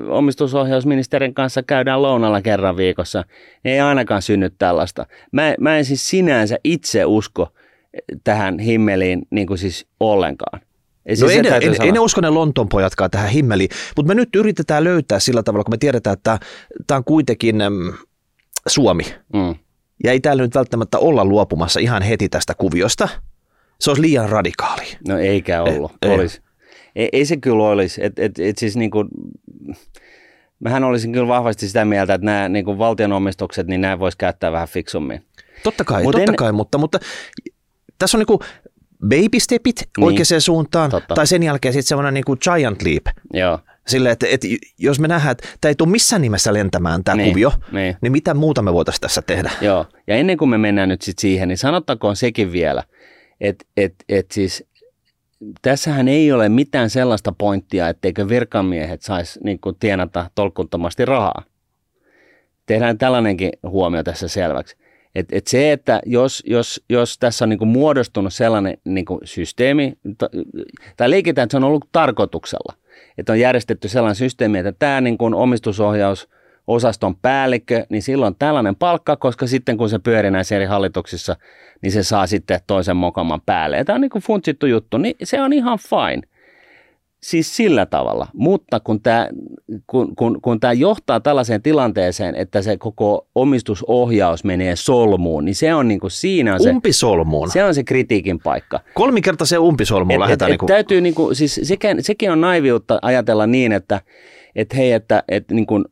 omistusohjausministerin kanssa käydään lounalla kerran viikossa. Ei ainakaan synny tällaista. Mä, mä en siis sinänsä itse usko tähän himmeliin niin kuin siis ollenkaan. No siis ei, täytyy ei, sanoa. ei ne usko ne Lontoon pojatkaan tähän himmeliin, mutta me nyt yritetään löytää sillä tavalla, kun me tiedetään, että tämä on kuitenkin äm, Suomi. Mm. Ja ei täällä nyt välttämättä olla luopumassa ihan heti tästä kuviosta. Se olisi liian radikaali. No eikä ollut. Ei, ei. olisi. Ei, ei se kyllä olisi. Et, et, et siis niin kuin, mähän olisin kyllä vahvasti sitä mieltä, että nämä niin kuin valtionomistukset, niin nämä voisi käyttää vähän fiksummin. Totta kai, Mut totta en- kai, mutta, mutta tässä on niinku baby stepit Niin. niin. oikeaan suuntaan, Totta. tai sen jälkeen sitten semmoinen niinku giant leap. Joo. Sille, että, että jos me nähdään, että tämä ei tule missään nimessä lentämään tämä Niin, kuvio, niin. niin mitä muuta me voitaisiin tässä tehdä? Joo, ja ennen kuin me mennään nyt sit siihen, niin sanottakoon sekin vielä, että et, et siis tässähän ei ole mitään sellaista pointtia, etteikö virkamiehet saisi niin tienata tolkuttomasti rahaa. Tehdään tällainenkin huomio tässä selväksi. Et, et se, että jos, jos, jos tässä on niin kuin muodostunut sellainen niin kuin systeemi, tai leikitään, että se on ollut tarkoituksella, että on järjestetty sellainen systeemi, että tämä niin kuin omistusohjaus osaston päällikkö, niin silloin tällainen palkka, koska sitten kun se pyörii näissä eri hallituksissa, niin se saa sitten toisen mokaman päälle. Ja tämä on niin kuin funtsittu juttu, niin se on ihan fine. Siis sillä tavalla. Mutta kun tämä, kun, kun, kun tämä johtaa tällaiseen tilanteeseen, että se koko omistusohjaus menee solmuun, niin se on niin kuin siinä on se, Umpisolmuun. se on se kritiikin paikka. Kolmikertaiseen umpisolmuun Et, et, lähdetään. et, niinku, täytyy niinku, siis sekin, sekin on naiviutta ajatella niin, että et hei, että et niinku, ö,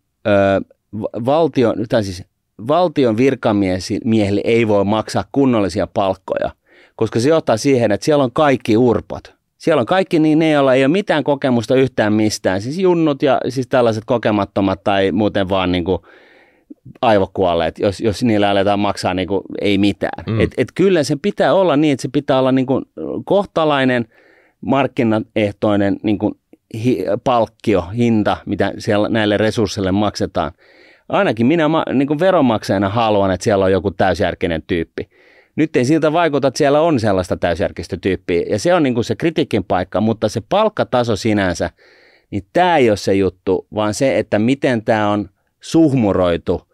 va- valtion, tai siis valtion virkamiehille ei voi maksaa kunnollisia palkkoja, koska se johtaa siihen, että siellä on kaikki urpot. Siellä on kaikki niin ne, joilla ei ole mitään kokemusta yhtään mistään, siis junnut ja siis tällaiset kokemattomat tai muuten vaan niin kuin aivokuolleet, jos, jos niillä aletaan maksaa niin kuin ei mitään. Mm. Et, et kyllä se pitää olla niin, että se pitää olla niin kuin kohtalainen markkinaehtoinen niin kuin hi, palkkio, hinta, mitä siellä näille resursseille maksetaan. Ainakin minä niin kuin veronmaksajana haluan, että siellä on joku täysjärkinen tyyppi. Nyt ei siltä vaikuta, että siellä on sellaista täysjärkistä tyyppiä, ja se on niin kuin se kritiikin paikka, mutta se palkkataso sinänsä, niin tämä ei ole se juttu, vaan se, että miten tämä on suhmuroitu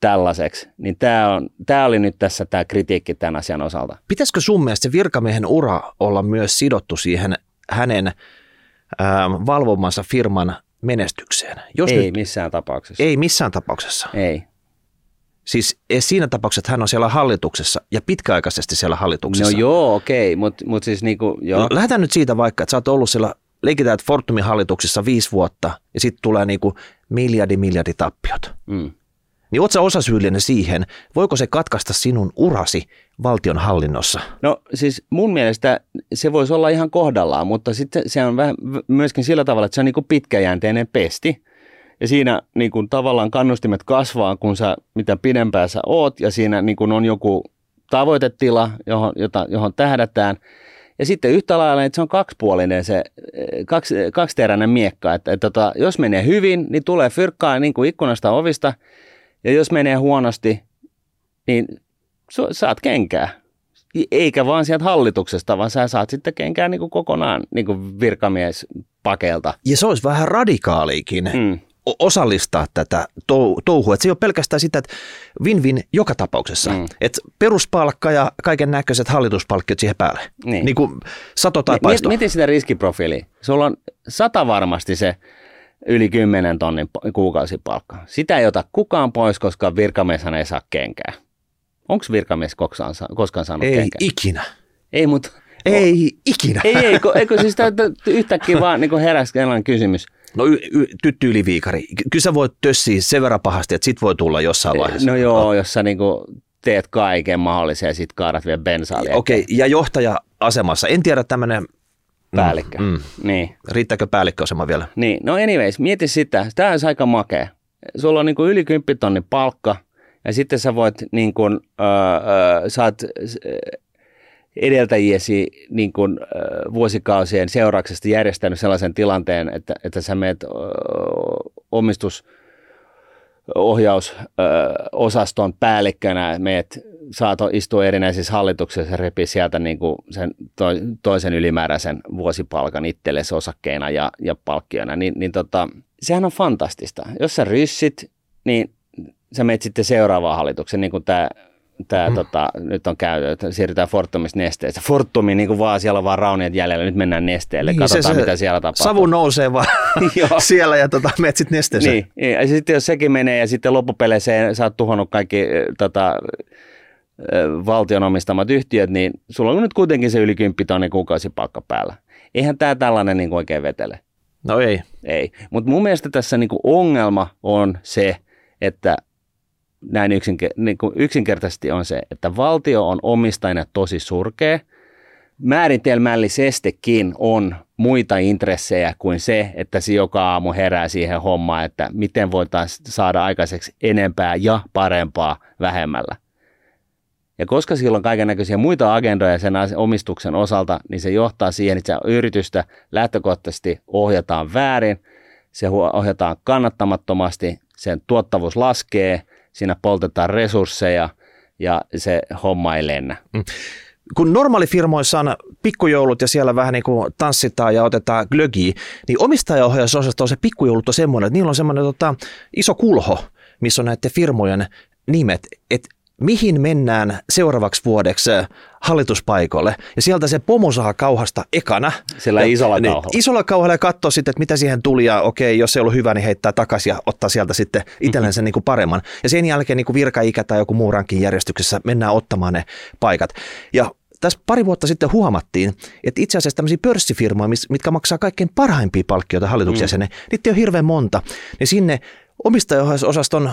tällaiseksi, niin tämä, on, tämä oli nyt tässä tämä kritiikki tämän asian osalta. Pitäisikö sun mielestä se virkamiehen ura olla myös sidottu siihen hänen ähm, valvomansa firman menestykseen. Jos ei nyt, missään tapauksessa. Ei missään tapauksessa. Ei. Siis siinä tapauksessa, että hän on siellä hallituksessa ja pitkäaikaisesti siellä hallituksessa. No joo, okei, mutta mut siis niinku, joo. Lähdetään nyt siitä vaikka, että sä oot ollut siellä, leikitään, että Fortumin hallituksessa viisi vuotta ja sitten tulee niinku miljardi miljardi tappiot. Mm. Niin oot sä osasyyllinen siihen, voiko se katkaista sinun urasi valtion hallinnossa? No siis mun mielestä se voisi olla ihan kohdallaan, mutta sitten se on vähän myöskin sillä tavalla, että se on niin pitkäjänteinen pesti. Ja siinä niin kuin tavallaan kannustimet kasvaa, kun sä mitä pidempään sä oot ja siinä niin kuin on joku tavoitetila, johon, jota, johon tähdätään. Ja sitten yhtä lailla, että se on kaksipuolinen se, kaksi, kaksiteräinen miekka, että, että, että jos menee hyvin, niin tulee fyrkkaa niin kuin ikkunasta ovista – ja jos menee huonosti, niin saat kenkää. Eikä vaan sieltä hallituksesta, vaan sä saat sitten kenkää niin kuin kokonaan niin kuin virkamiespakelta. Ja se olisi vähän radikaaliikin. Mm osallistaa tätä touhua. Että se ei ole pelkästään sitä, että win-win joka tapauksessa. Mm. Että peruspalkka ja kaiken näköiset hallituspalkkiot siihen päälle. Niin. niin kuin sato tai paisto. Mietin sitä riskiprofiiliä. Sulla on sata varmasti se yli 10 tonnin kuukausipalkka. Sitä ei ota kukaan pois, koska virkamieshän ei saa kenkää. Onko virkamies koskaan, koskaan saanut ei kenkää? Ei ikinä. Ei, mutta... Ei ikinä. Ei, ei, kun, eikö siis yhtäkkiä vaan niin heräsi kysymys. No y- y- tytty yliviikari. Kyllä sä voit tössiä sen verran pahasti, että sit voi tulla jossain vaiheessa. No joo, no. jos sä niinku teet kaiken mahdollisen ja sit kaadat vielä bensaalia. Okei, okay, ja johtaja-asemassa. En tiedä tämmöinen Päällikkö. Mm, mm. Niin. Riittääkö päällikköasema vielä? Niin, no anyways, mieti sitä. Tämä on aika makea. Sulla on niin kuin yli 10 tonnin palkka ja sitten sä voit niin kuin, öö, öö, saat edeltäjiesi niin kuin, vuosikausien seurauksesta järjestänyt sellaisen tilanteen, että, että sä meet omistus ohjausosaston päällikkönä, meet saat istua erinäisissä hallituksissa ja repi sieltä niin kuin sen to, toisen ylimääräisen vuosipalkan itsellesi osakkeena ja, ja palkkiona, niin, niin tota, sehän on fantastista. Jos sä ryssit, niin sä menet sitten seuraavaan hallitukseen, niin kuin tämä tämä mm. tota, nyt on käyty, että siirrytään Fortumista nesteeseen. Fortumi niin kuin vaan siellä on vaan rauniat jäljellä, nyt mennään nesteelle, niin, katsotaan se, se mitä siellä tapahtuu. Savu nousee vaan siellä ja tota, menet sitten nesteeseen. Niin, niin, ja sitten jos sekin menee ja sitten loppupeleissä sä oot tuhonnut kaikki tota, valtion omistamat yhtiöt, niin sulla on nyt kuitenkin se yli 10 tonnin kuukausipalkka päällä. Eihän tämä tällainen niin kuin oikein vetele. No ei. Ei, mutta mun mielestä tässä niin kuin ongelma on se, että näin niin yksinkertaisesti on se, että valtio on omistajana tosi surkea. Määritelmällisestikin on muita intressejä kuin se, että se joka aamu herää siihen hommaan, että miten voitaisiin saada aikaiseksi enempää ja parempaa vähemmällä. Ja koska sillä on kaiken näköisiä muita agendoja sen omistuksen osalta, niin se johtaa siihen, että yritystä lähtökohtaisesti ohjataan väärin, se ohjataan kannattamattomasti, sen tuottavuus laskee, siinä poltetaan resursseja ja se homma ei lennä. Mm. Kun normaalifirmoissa on pikkujoulut ja siellä vähän niin kuin tanssitaan ja otetaan glögiä, niin omistajaohjausosasto on se pikkujoulut on semmoinen, että niillä on semmoinen tota, iso kulho, missä on näiden firmojen nimet, että mihin mennään seuraavaksi vuodeksi äh, hallituspaikoille. Ja sieltä se pomo saa kauhasta ekana. Sillä isolla niin, kauhalla. Isolla kauhalla ja katsoo sitten, että mitä siihen tuli ja okei, jos ei ollut hyvä, niin heittää takaisin ja ottaa sieltä sitten itsellensä mm-hmm. niin kuin paremman. Ja sen jälkeen niin kuin virkaikä tai joku muu rankin järjestyksessä mennään ottamaan ne paikat. Ja tässä pari vuotta sitten huomattiin, että itse asiassa tämmöisiä pörssifirmoja, mitkä maksaa kaikkein parhaimpia palkkioita hallituksen mm. niitä on hirveän monta. Niin sinne omistajaohjausosaston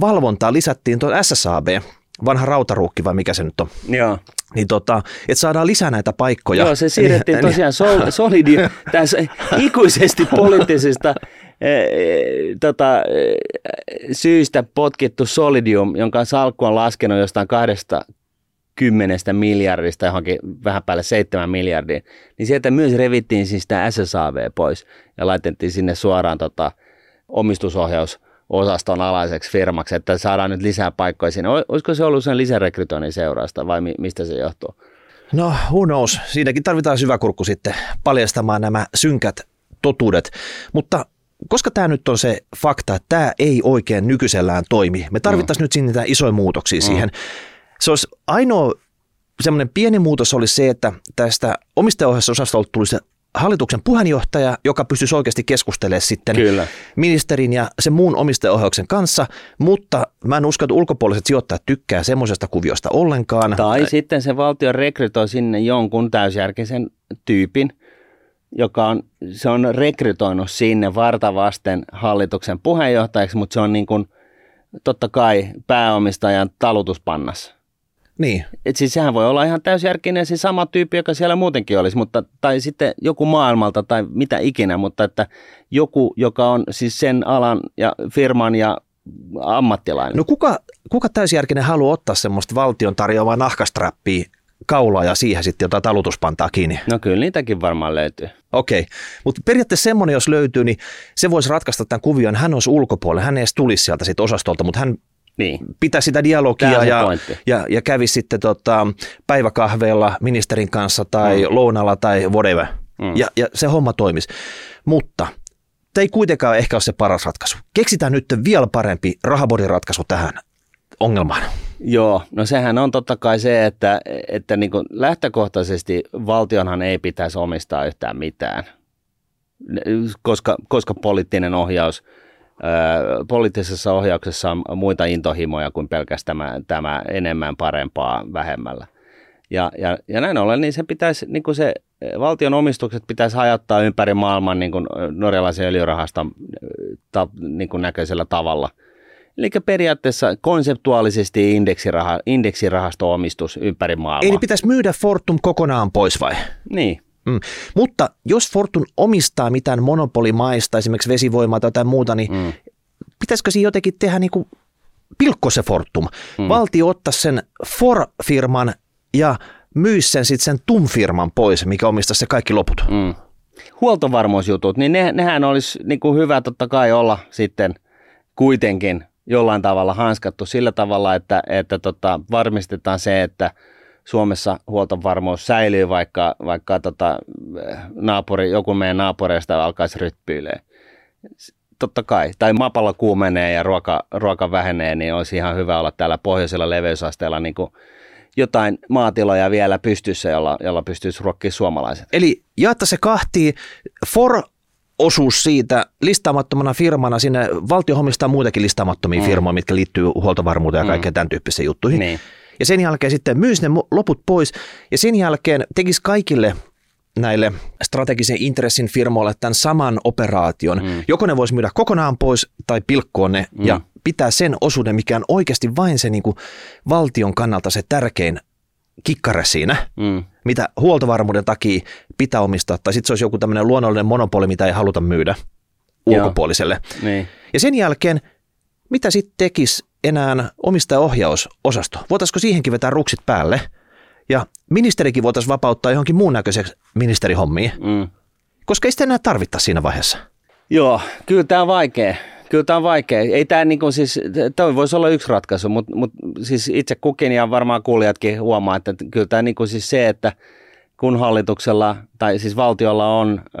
valvontaa lisättiin tuon SSAB, vanha rautaruukki vai mikä se nyt on. Joo. Niin tota, että saadaan lisää näitä paikkoja. Joo, se siirrettiin niin, tosiaan sol, solidi, tässä ikuisesti poliittisista e, tota, e, syystä potkittu Solidium, jonka salkku on laskenut jostain kahdesta kymmenestä miljardista johonkin vähän päälle seitsemän miljardia, niin sieltä myös revittiin siis tämä SSAV pois ja laitettiin sinne suoraan tota, omistusohjaus osaston alaiseksi firmaksi, että saadaan nyt lisää paikkoja sinne. Olisiko se ollut sen lisärekrytoinnin seurausta vai mistä se johtuu? No, who knows. Siinäkin tarvitaan syväkurkku sitten paljastamaan nämä synkät totuudet. Mutta koska tämä nyt on se fakta, että tämä ei oikein nykyisellään toimi, me tarvittaisiin no. nyt sinne isoja muutoksia no. siihen. Se olisi ainoa semmoinen pieni muutos oli se, että tästä omistajaohjausosastolta tulisi hallituksen puheenjohtaja, joka pystyisi oikeasti keskustelemaan sitten Kyllä. ministerin ja sen muun omistajaohjauksen kanssa, mutta mä en usko, että ulkopuoliset sijoittajat tykkää semmoisesta kuviosta ollenkaan. Tai sitten se valtio rekrytoi sinne jonkun täysjärkisen tyypin, joka on, se on rekrytoinut sinne vartavasten hallituksen puheenjohtajaksi, mutta se on niin kuin, totta kai pääomistajan talutuspannas. Niin. Et siis sehän voi olla ihan täysjärkinen se sama tyyppi, joka siellä muutenkin olisi, mutta, tai sitten joku maailmalta tai mitä ikinä, mutta että joku, joka on siis sen alan ja firman ja ammattilainen. No kuka, kuka täysjärkinen haluaa ottaa semmoista valtion tarjoamaa nahkastrappia kaulaa ja siihen sitten jotain talutuspantaa kiinni? No kyllä niitäkin varmaan löytyy. Okei, mutta periaatteessa semmoinen, jos löytyy, niin se voisi ratkaista tämän kuvion. Hän olisi ulkopuolella, hän ei edes tulisi sieltä sit osastolta, mutta hän Niin. pitää sitä dialogia ja, pointti. ja, ja kävi sitten tota, päiväkahveella ministerin kanssa tai mm. lounalla tai whatever. Mm. Ja, ja se homma toimisi. Mutta tämä ei kuitenkaan ehkä ole se paras ratkaisu. Keksitään nyt vielä parempi rahaborin ratkaisu tähän ongelmaan. Joo, no sehän on totta kai se, että, että niin kuin lähtökohtaisesti valtionhan ei pitäisi omistaa yhtään mitään, koska, koska poliittinen ohjaus, poliittisessa ohjauksessa on muita intohimoja kuin pelkästään tämä, tämä enemmän parempaa vähemmällä. Ja, ja, ja näin ollen, niin se pitäisi, niin kuin se valtion omistukset pitäisi hajottaa ympäri maailman niin kuin norjalaisen öljyrahaston ta, niin kuin näköisellä tavalla – Eli periaatteessa konseptuaalisesti indeksiraha, indeksirahasto-omistus ympäri maailmaa. Eli pitäisi myydä Fortum kokonaan pois vai? Niin. Mm. Mutta jos Fortum omistaa mitään monopolimaista, esimerkiksi vesivoimaa tai jotain muuta, niin mm. pitäisikö siinä jotenkin tehdä niin kuin pilkko se Fortum? Mm. Valtio ottaa sen For-firman ja myisi sen sitten sen TUM-firman pois, mikä omistaa se kaikki loput. Mm. Huoltovarmuusjutut, niin ne, nehän olisi niin kuin hyvä totta kai olla sitten kuitenkin jollain tavalla hanskattu sillä tavalla, että, että tota, varmistetaan se, että Suomessa huoltovarmuus säilyy, vaikka, vaikka tota, naapuri, joku meidän naapureista alkaisi ryppyilee. Totta kai. Tai maapallo kuumenee ja ruoka, ruoka vähenee, niin olisi ihan hyvä olla täällä pohjoisella leveysasteella niin kuin jotain maatiloja vielä pystyssä, jolla, jolla pystyisi ruokkimaan suomalaiset. Eli jaetta se kahtiin. For osuus siitä listaamattomana firmana, sinne valtio omistaa muitakin listaamattomia mm. firmoja, mitkä liittyy huoltovarmuuteen ja kaikkeen mm. tämän tyyppisiin juttuihin. Niin. Ja sen jälkeen sitten myisi ne loput pois ja sen jälkeen tekisi kaikille näille strategisen intressin firmoille tämän saman operaation. Mm. Joko ne voisi myydä kokonaan pois tai pilkkoon ne mm. ja pitää sen osuuden, mikä on oikeasti vain se niin kuin valtion kannalta se tärkein kikkare siinä, mm. mitä huoltovarmuuden takia pitää omistaa, tai sitten se olisi joku tämmöinen luonnollinen monopoli, mitä ei haluta myydä ulkopuoliselle. Niin. Ja sen jälkeen, mitä sitten tekisi enää omistajaohjausosasto? Voitaisiko siihenkin vetää ruksit päälle? Ja ministerikin voitaisiin vapauttaa johonkin muun näköiseksi ministerihommiin, mm. koska ei sitä enää tarvitta siinä vaiheessa. Joo, kyllä tämä on vaikea. Kyllä tämä on vaikea. Ei tämä niin kuin siis, toi voisi olla yksi ratkaisu, mutta, mutta siis itse kukin ja varmaan kuulijatkin huomaa, että kyllä tämä niin kuin siis se, että kun hallituksella tai siis valtiolla on ö,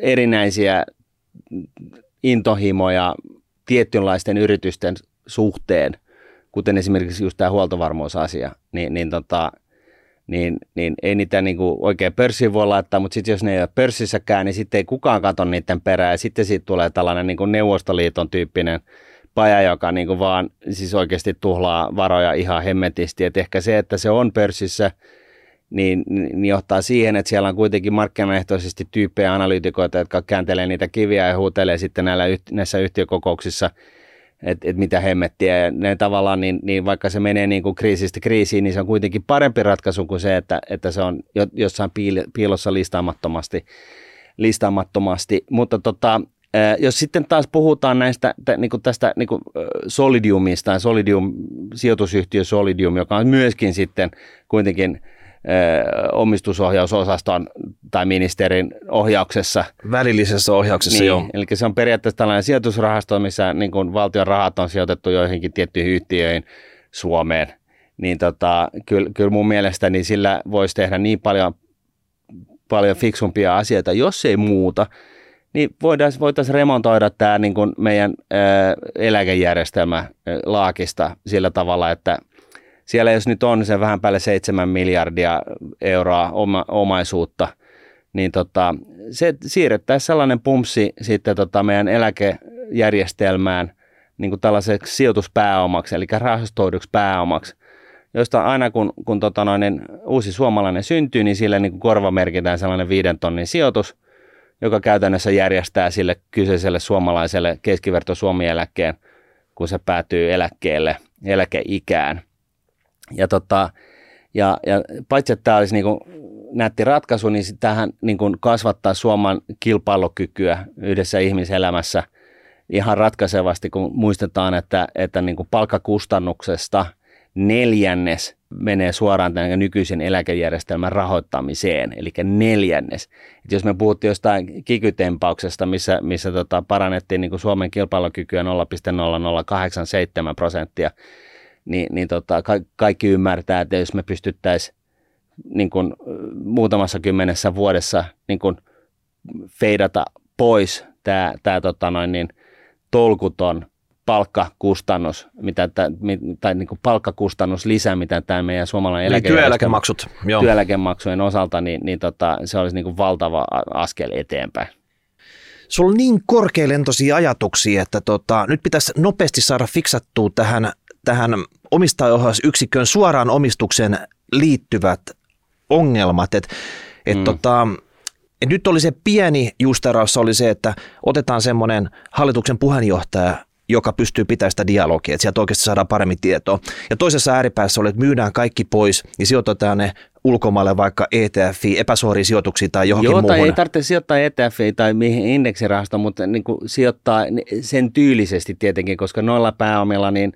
erinäisiä intohimoja tietynlaisten yritysten suhteen, kuten esimerkiksi just tämä huoltovarmuusasia, niin, niin, tota, niin, niin ei niitä niinku oikein pörssiin voi laittaa, mutta sitten jos ne ei ole pörssissäkään, niin sitten ei kukaan katso niiden perään, ja sitten siitä tulee tällainen niinku Neuvostoliiton tyyppinen paja, joka niinku vaan siis oikeasti tuhlaa varoja ihan hemmetisti, että ehkä se, että se on pörssissä, niin, niin johtaa siihen, että siellä on kuitenkin markkinaehtoisesti tyyppejä analyytikoita, jotka kääntelee niitä kiviä ja huutelee sitten näillä, näissä yhtiökokouksissa, että et mitä hemmettiä. Ja ne tavallaan, niin, niin vaikka se menee niin kuin kriisistä kriisiin, niin se on kuitenkin parempi ratkaisu kuin se, että, että se on jossain piilossa listaamattomasti. listaamattomasti. Mutta tota, jos sitten taas puhutaan näistä, niin kuin tästä niin kuin Solidiumista, Solidium, sijoitusyhtiö Solidium, joka on myöskin sitten kuitenkin – omistusohjausosaston tai ministerin ohjauksessa. Välillisessä ohjauksessa, niin, joo. Eli se on periaatteessa tällainen sijoitusrahasto, missä niin kuin valtion rahat on sijoitettu joihinkin tiettyihin yhtiöihin Suomeen. Niin tota, kyllä, kyllä mun mielestä niin sillä voisi tehdä niin paljon, paljon fiksumpia asioita, jos ei muuta, niin voitaisiin voitais remontoida tämä niin kuin meidän ää, eläkejärjestelmä laakista sillä tavalla, että siellä jos nyt on se vähän päälle 7 miljardia euroa oma, omaisuutta, niin tota, se siirrettäisiin sellainen pumpsi sitten tota meidän eläkejärjestelmään niin kuin tällaiseksi sijoituspääomaksi, eli rahastoiduksi pääomaksi, josta aina kun, kun tota noin, niin uusi suomalainen syntyy, niin sille niin korvamerkitään sellainen viiden tonnin sijoitus, joka käytännössä järjestää sille kyseiselle suomalaiselle keskiverto Suomi-eläkkeen, kun se päätyy eläkkeelle, eläkeikään. Ja, tota, ja, ja paitsi, että tämä olisi niin kuin nätti ratkaisu, niin tähän niin kuin kasvattaa Suomen kilpailukykyä yhdessä ihmiselämässä ihan ratkaisevasti, kun muistetaan, että, että niin kuin palkkakustannuksesta – neljännes menee suoraan tämän nykyisen eläkejärjestelmän rahoittamiseen, eli neljännes. Et jos me puhuttiin jostain kikytempauksesta, missä, missä tota parannettiin niin kuin Suomen kilpailukykyä 0,0087 prosenttia, niin, niin tota, ka- kaikki ymmärtää, että jos me pystyttäisiin niin kuin, muutamassa kymmenessä vuodessa niin kuin feidata pois tämä, tämä tota noin, niin, tolkuton palkkakustannus, mitä tä, tai niin kuin palkkakustannus lisää, mitä tämä meidän suomalainen niin, työeläkemaksut. Joo. työeläkemaksujen osalta, niin, niin tota, se olisi niin kuin valtava askel eteenpäin. Sulla on niin korkealentoisia ajatuksia, että tota, nyt pitäisi nopeasti saada fiksattua tähän, tähän omistajaohjausyksikön suoraan omistukseen liittyvät ongelmat. Et, et mm. tota, et nyt oli se pieni justeraus, oli se, että otetaan semmoinen hallituksen puheenjohtaja, joka pystyy pitämään sitä dialogia, että sieltä oikeasti saadaan paremmin tietoa. Ja toisessa ääripäässä oli, että myydään kaikki pois, niin sijoitetaan ne ulkomaille vaikka ETF, epäsuoria sijoituksia tai johonkin Joo, muuhun. tai ei tarvitse sijoittaa ETF tai mihin indeksirahastoon, mutta niin kuin sijoittaa sen tyylisesti tietenkin, koska noilla pääomilla niin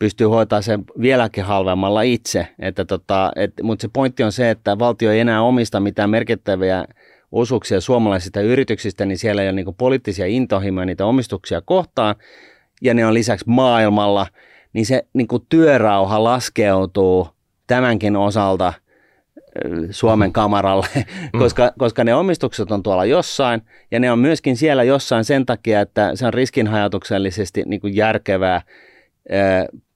pystyy hoitamaan sen vieläkin halvemmalla itse. Että tota, et, mutta se pointti on se, että valtio ei enää omista mitään merkittäviä osuuksia suomalaisista yrityksistä, niin siellä ei ole niin poliittisia intohimoja niitä omistuksia kohtaan, ja ne on lisäksi maailmalla, niin se niin työrauha laskeutuu tämänkin osalta Suomen kamaralle, mm. koska, koska ne omistukset on tuolla jossain, ja ne on myöskin siellä jossain sen takia, että se on riskinhajatuksellisesti niin kuin järkevää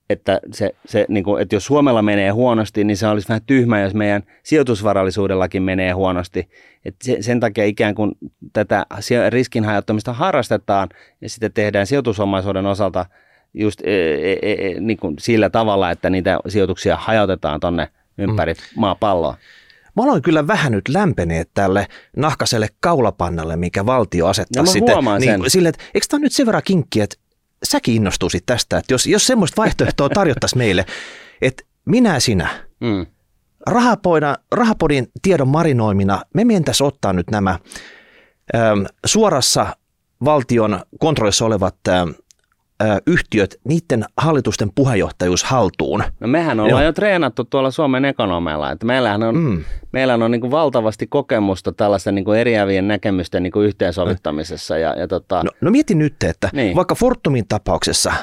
että, se, se, niin kuin, että jos Suomella menee huonosti, niin se olisi vähän tyhmä, jos meidän sijoitusvarallisuudellakin menee huonosti. Et se, sen takia ikään kuin tätä riskinhajottamista harrastetaan ja sitten tehdään sijoitusomaisuuden osalta just e, e, e, e, niin kuin sillä tavalla, että niitä sijoituksia hajotetaan tuonne ympäri mm. maapalloa. Mä aloin kyllä vähän nyt lämpeneet tälle nahkaselle kaulapannalle, mikä valtio asettaa no, sitten. Niin, sille, että eikö tämä nyt sen verran kinkki, että säkin innostuisit tästä, että jos, jos semmoista vaihtoehtoa tarjottaisiin meille, että minä sinä, mm. rahapodin, rahapodin tiedon marinoimina, me mentäisiin ottaa nyt nämä äm, suorassa valtion kontrollissa olevat äm, yhtiöt, niiden hallitusten puheenjohtajuus haltuun. No mehän ollaan Joo. jo treenattu tuolla Suomen ekonomeilla, että meillähän on, mm. meillähän on niin valtavasti kokemusta tällaisten niin eriävien näkemysten niin yhteensovittamisessa. Ja, ja tota... no, no mieti nyt, että niin. vaikka Fortumin tapauksessa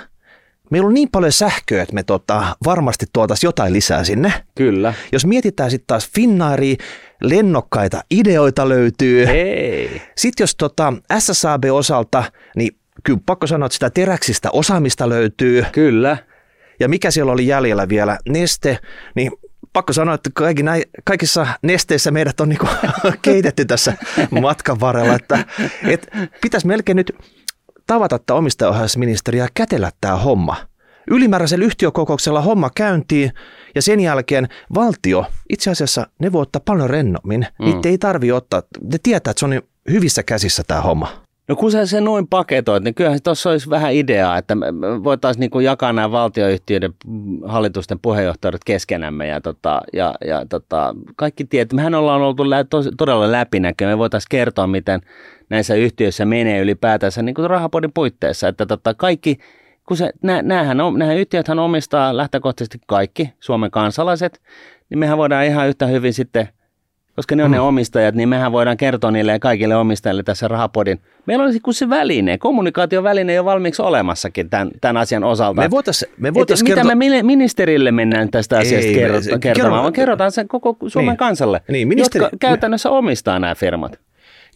meillä on niin paljon sähköä, että me tota, varmasti tuotaisiin jotain lisää sinne. Kyllä. Jos mietitään sitten taas Finnairia, lennokkaita ideoita löytyy. Hei. Sitten jos tota SSAB-osalta, niin kyllä pakko sanoa, että sitä teräksistä osaamista löytyy. Kyllä. Ja mikä siellä oli jäljellä vielä? Neste, niin pakko sanoa, että kaikki näin, kaikissa nesteissä meidät on niinku keitetty tässä matkan varrella, että et pitäisi melkein nyt tavata tämä omistajaohjausministeriä ja kätellä tämä homma. Ylimääräisellä yhtiökokouksella homma käyntiin ja sen jälkeen valtio, itse asiassa ne voi ottaa paljon rennommin. Mm. Niitä ei tarvi ottaa, ne tietää, että se on hyvissä käsissä tämä homma. No kun sä se noin paketoit, niin kyllähän tuossa olisi vähän ideaa, että me voitaisiin niinku jakaa nämä valtioyhtiöiden hallitusten puheenjohtajat keskenämme ja, tota, ja, ja tota, kaikki tiedät, mehän ollaan oltu lä- tos, todella läpinäkyä, me voitaisiin kertoa, miten näissä yhtiöissä menee ylipäätänsä niin kuin rahapodin puitteissa, että tota, kaikki, kun se, nä, näähän, näähän yhtiöthän omistaa lähtökohtaisesti kaikki Suomen kansalaiset, niin mehän voidaan ihan yhtä hyvin sitten – koska ne on mm. ne omistajat, niin mehän voidaan kertoa niille kaikille omistajille tässä rahapodin. Meillä olisi kuin se väline, kommunikaatioväline jo valmiiksi olemassakin tämän, tämän asian osalta. Me voitais, me voitais kertoa... Mitä me ministerille mennään tästä asiasta Ei, kerro, kertomaan, kerro... vaan kerrotaan sen koko Suomen niin. kansalle, niin, ministeri... jotka käytännössä me... omistaa nämä firmat.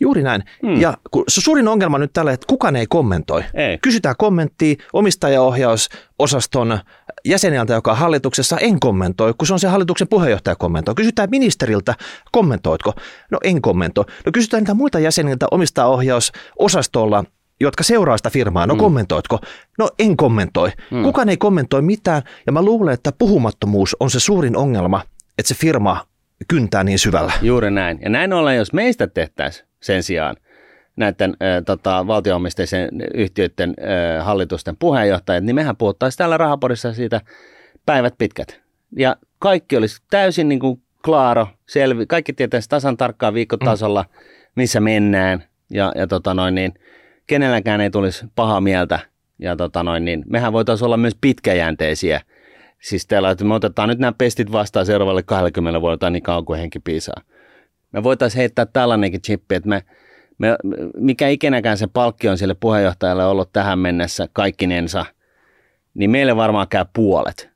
Juuri näin. Hmm. Ja kun se suurin ongelma nyt tällä, että kukaan ei kommentoi. Ei. Kysytään kommenttia omistajaohjausosaston jäseneltä, joka on hallituksessa, en kommentoi, kun se on se hallituksen puheenjohtaja kommentoi. Kysytään ministeriltä, kommentoitko? No en kommentoi. No kysytään niitä muita jäseniltä omistajaohjausosastolla, jotka seuraa sitä firmaa, no mm. kommentoitko? No en kommentoi. Mm. Kukaan ei kommentoi mitään ja mä luulen, että puhumattomuus on se suurin ongelma, että se firma kyntää niin syvällä. Juuri näin. Ja näin ollen, jos meistä tehtäisiin sen sijaan näiden äh, tota, valtioomisteisen yhtiöiden äh, hallitusten puheenjohtajat, niin mehän puhuttaisiin täällä Rahapodissa siitä päivät pitkät. Ja kaikki olisi täysin niin kuin klaaro, selvi, kaikki tietäisi tasan tarkkaan viikkotasolla, mm. missä mennään. Ja, ja tota noin, niin, kenelläkään ei tulisi paha mieltä. Ja tota noin, niin, mehän voitaisiin olla myös pitkäjänteisiä. Siis teillä, että me otetaan nyt nämä pestit vastaan seuraavalle 20 vuodelle tai niin kauan kuin henki piisaa. Me voitaisiin heittää tällainenkin chippi, että me, me, mikä ikinäkään se palkki on sille puheenjohtajalle ollut tähän mennessä kaikkinensa, niin meille varmaan käy puolet.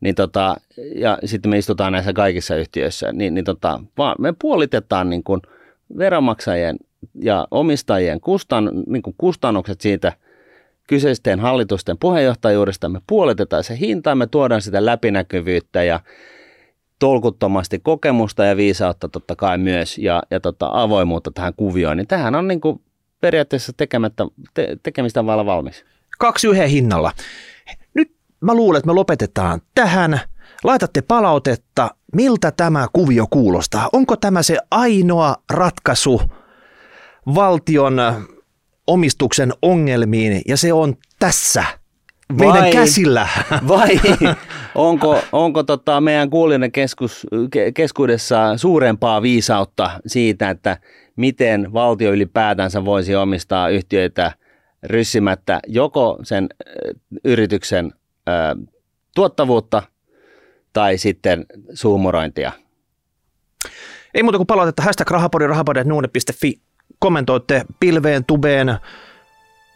Niin tota, ja sitten me istutaan näissä kaikissa yhtiöissä, niin, niin tota, vaan me puolitetaan niin kuin veronmaksajien ja omistajien kustan, niin kuin kustannukset siitä kyseisten hallitusten puheenjohtajuudesta, me puolitetaan se hinta, me tuodaan sitä läpinäkyvyyttä ja tolkuttomasti kokemusta ja viisautta totta kai myös ja, ja tota, avoimuutta tähän kuvioon, niin tähän on niin kuin periaatteessa tekemättä, te, tekemistä vailla valmis. Kaksi yhden hinnalla. Nyt mä luulen, että me lopetetaan tähän. Laitatte palautetta, miltä tämä kuvio kuulostaa. Onko tämä se ainoa ratkaisu valtion omistuksen ongelmiin ja se on tässä meidän vai, käsillä. Vai onko, onko tota meidän kuulijoiden keskus, keskuudessa suurempaa viisautta siitä, että miten valtio ylipäätänsä voisi omistaa yhtiöitä ryssimättä joko sen yrityksen ö, tuottavuutta tai sitten suumurointia? Ei muuta kuin palautetta hashtag rahapodi, rahapodi.nuune.fi. Kommentoitte pilveen, tubeen,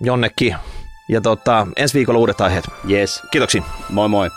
jonnekin ja tota, ensi viikolla uudet aiheet. Yes. Kiitoksia. Moi moi.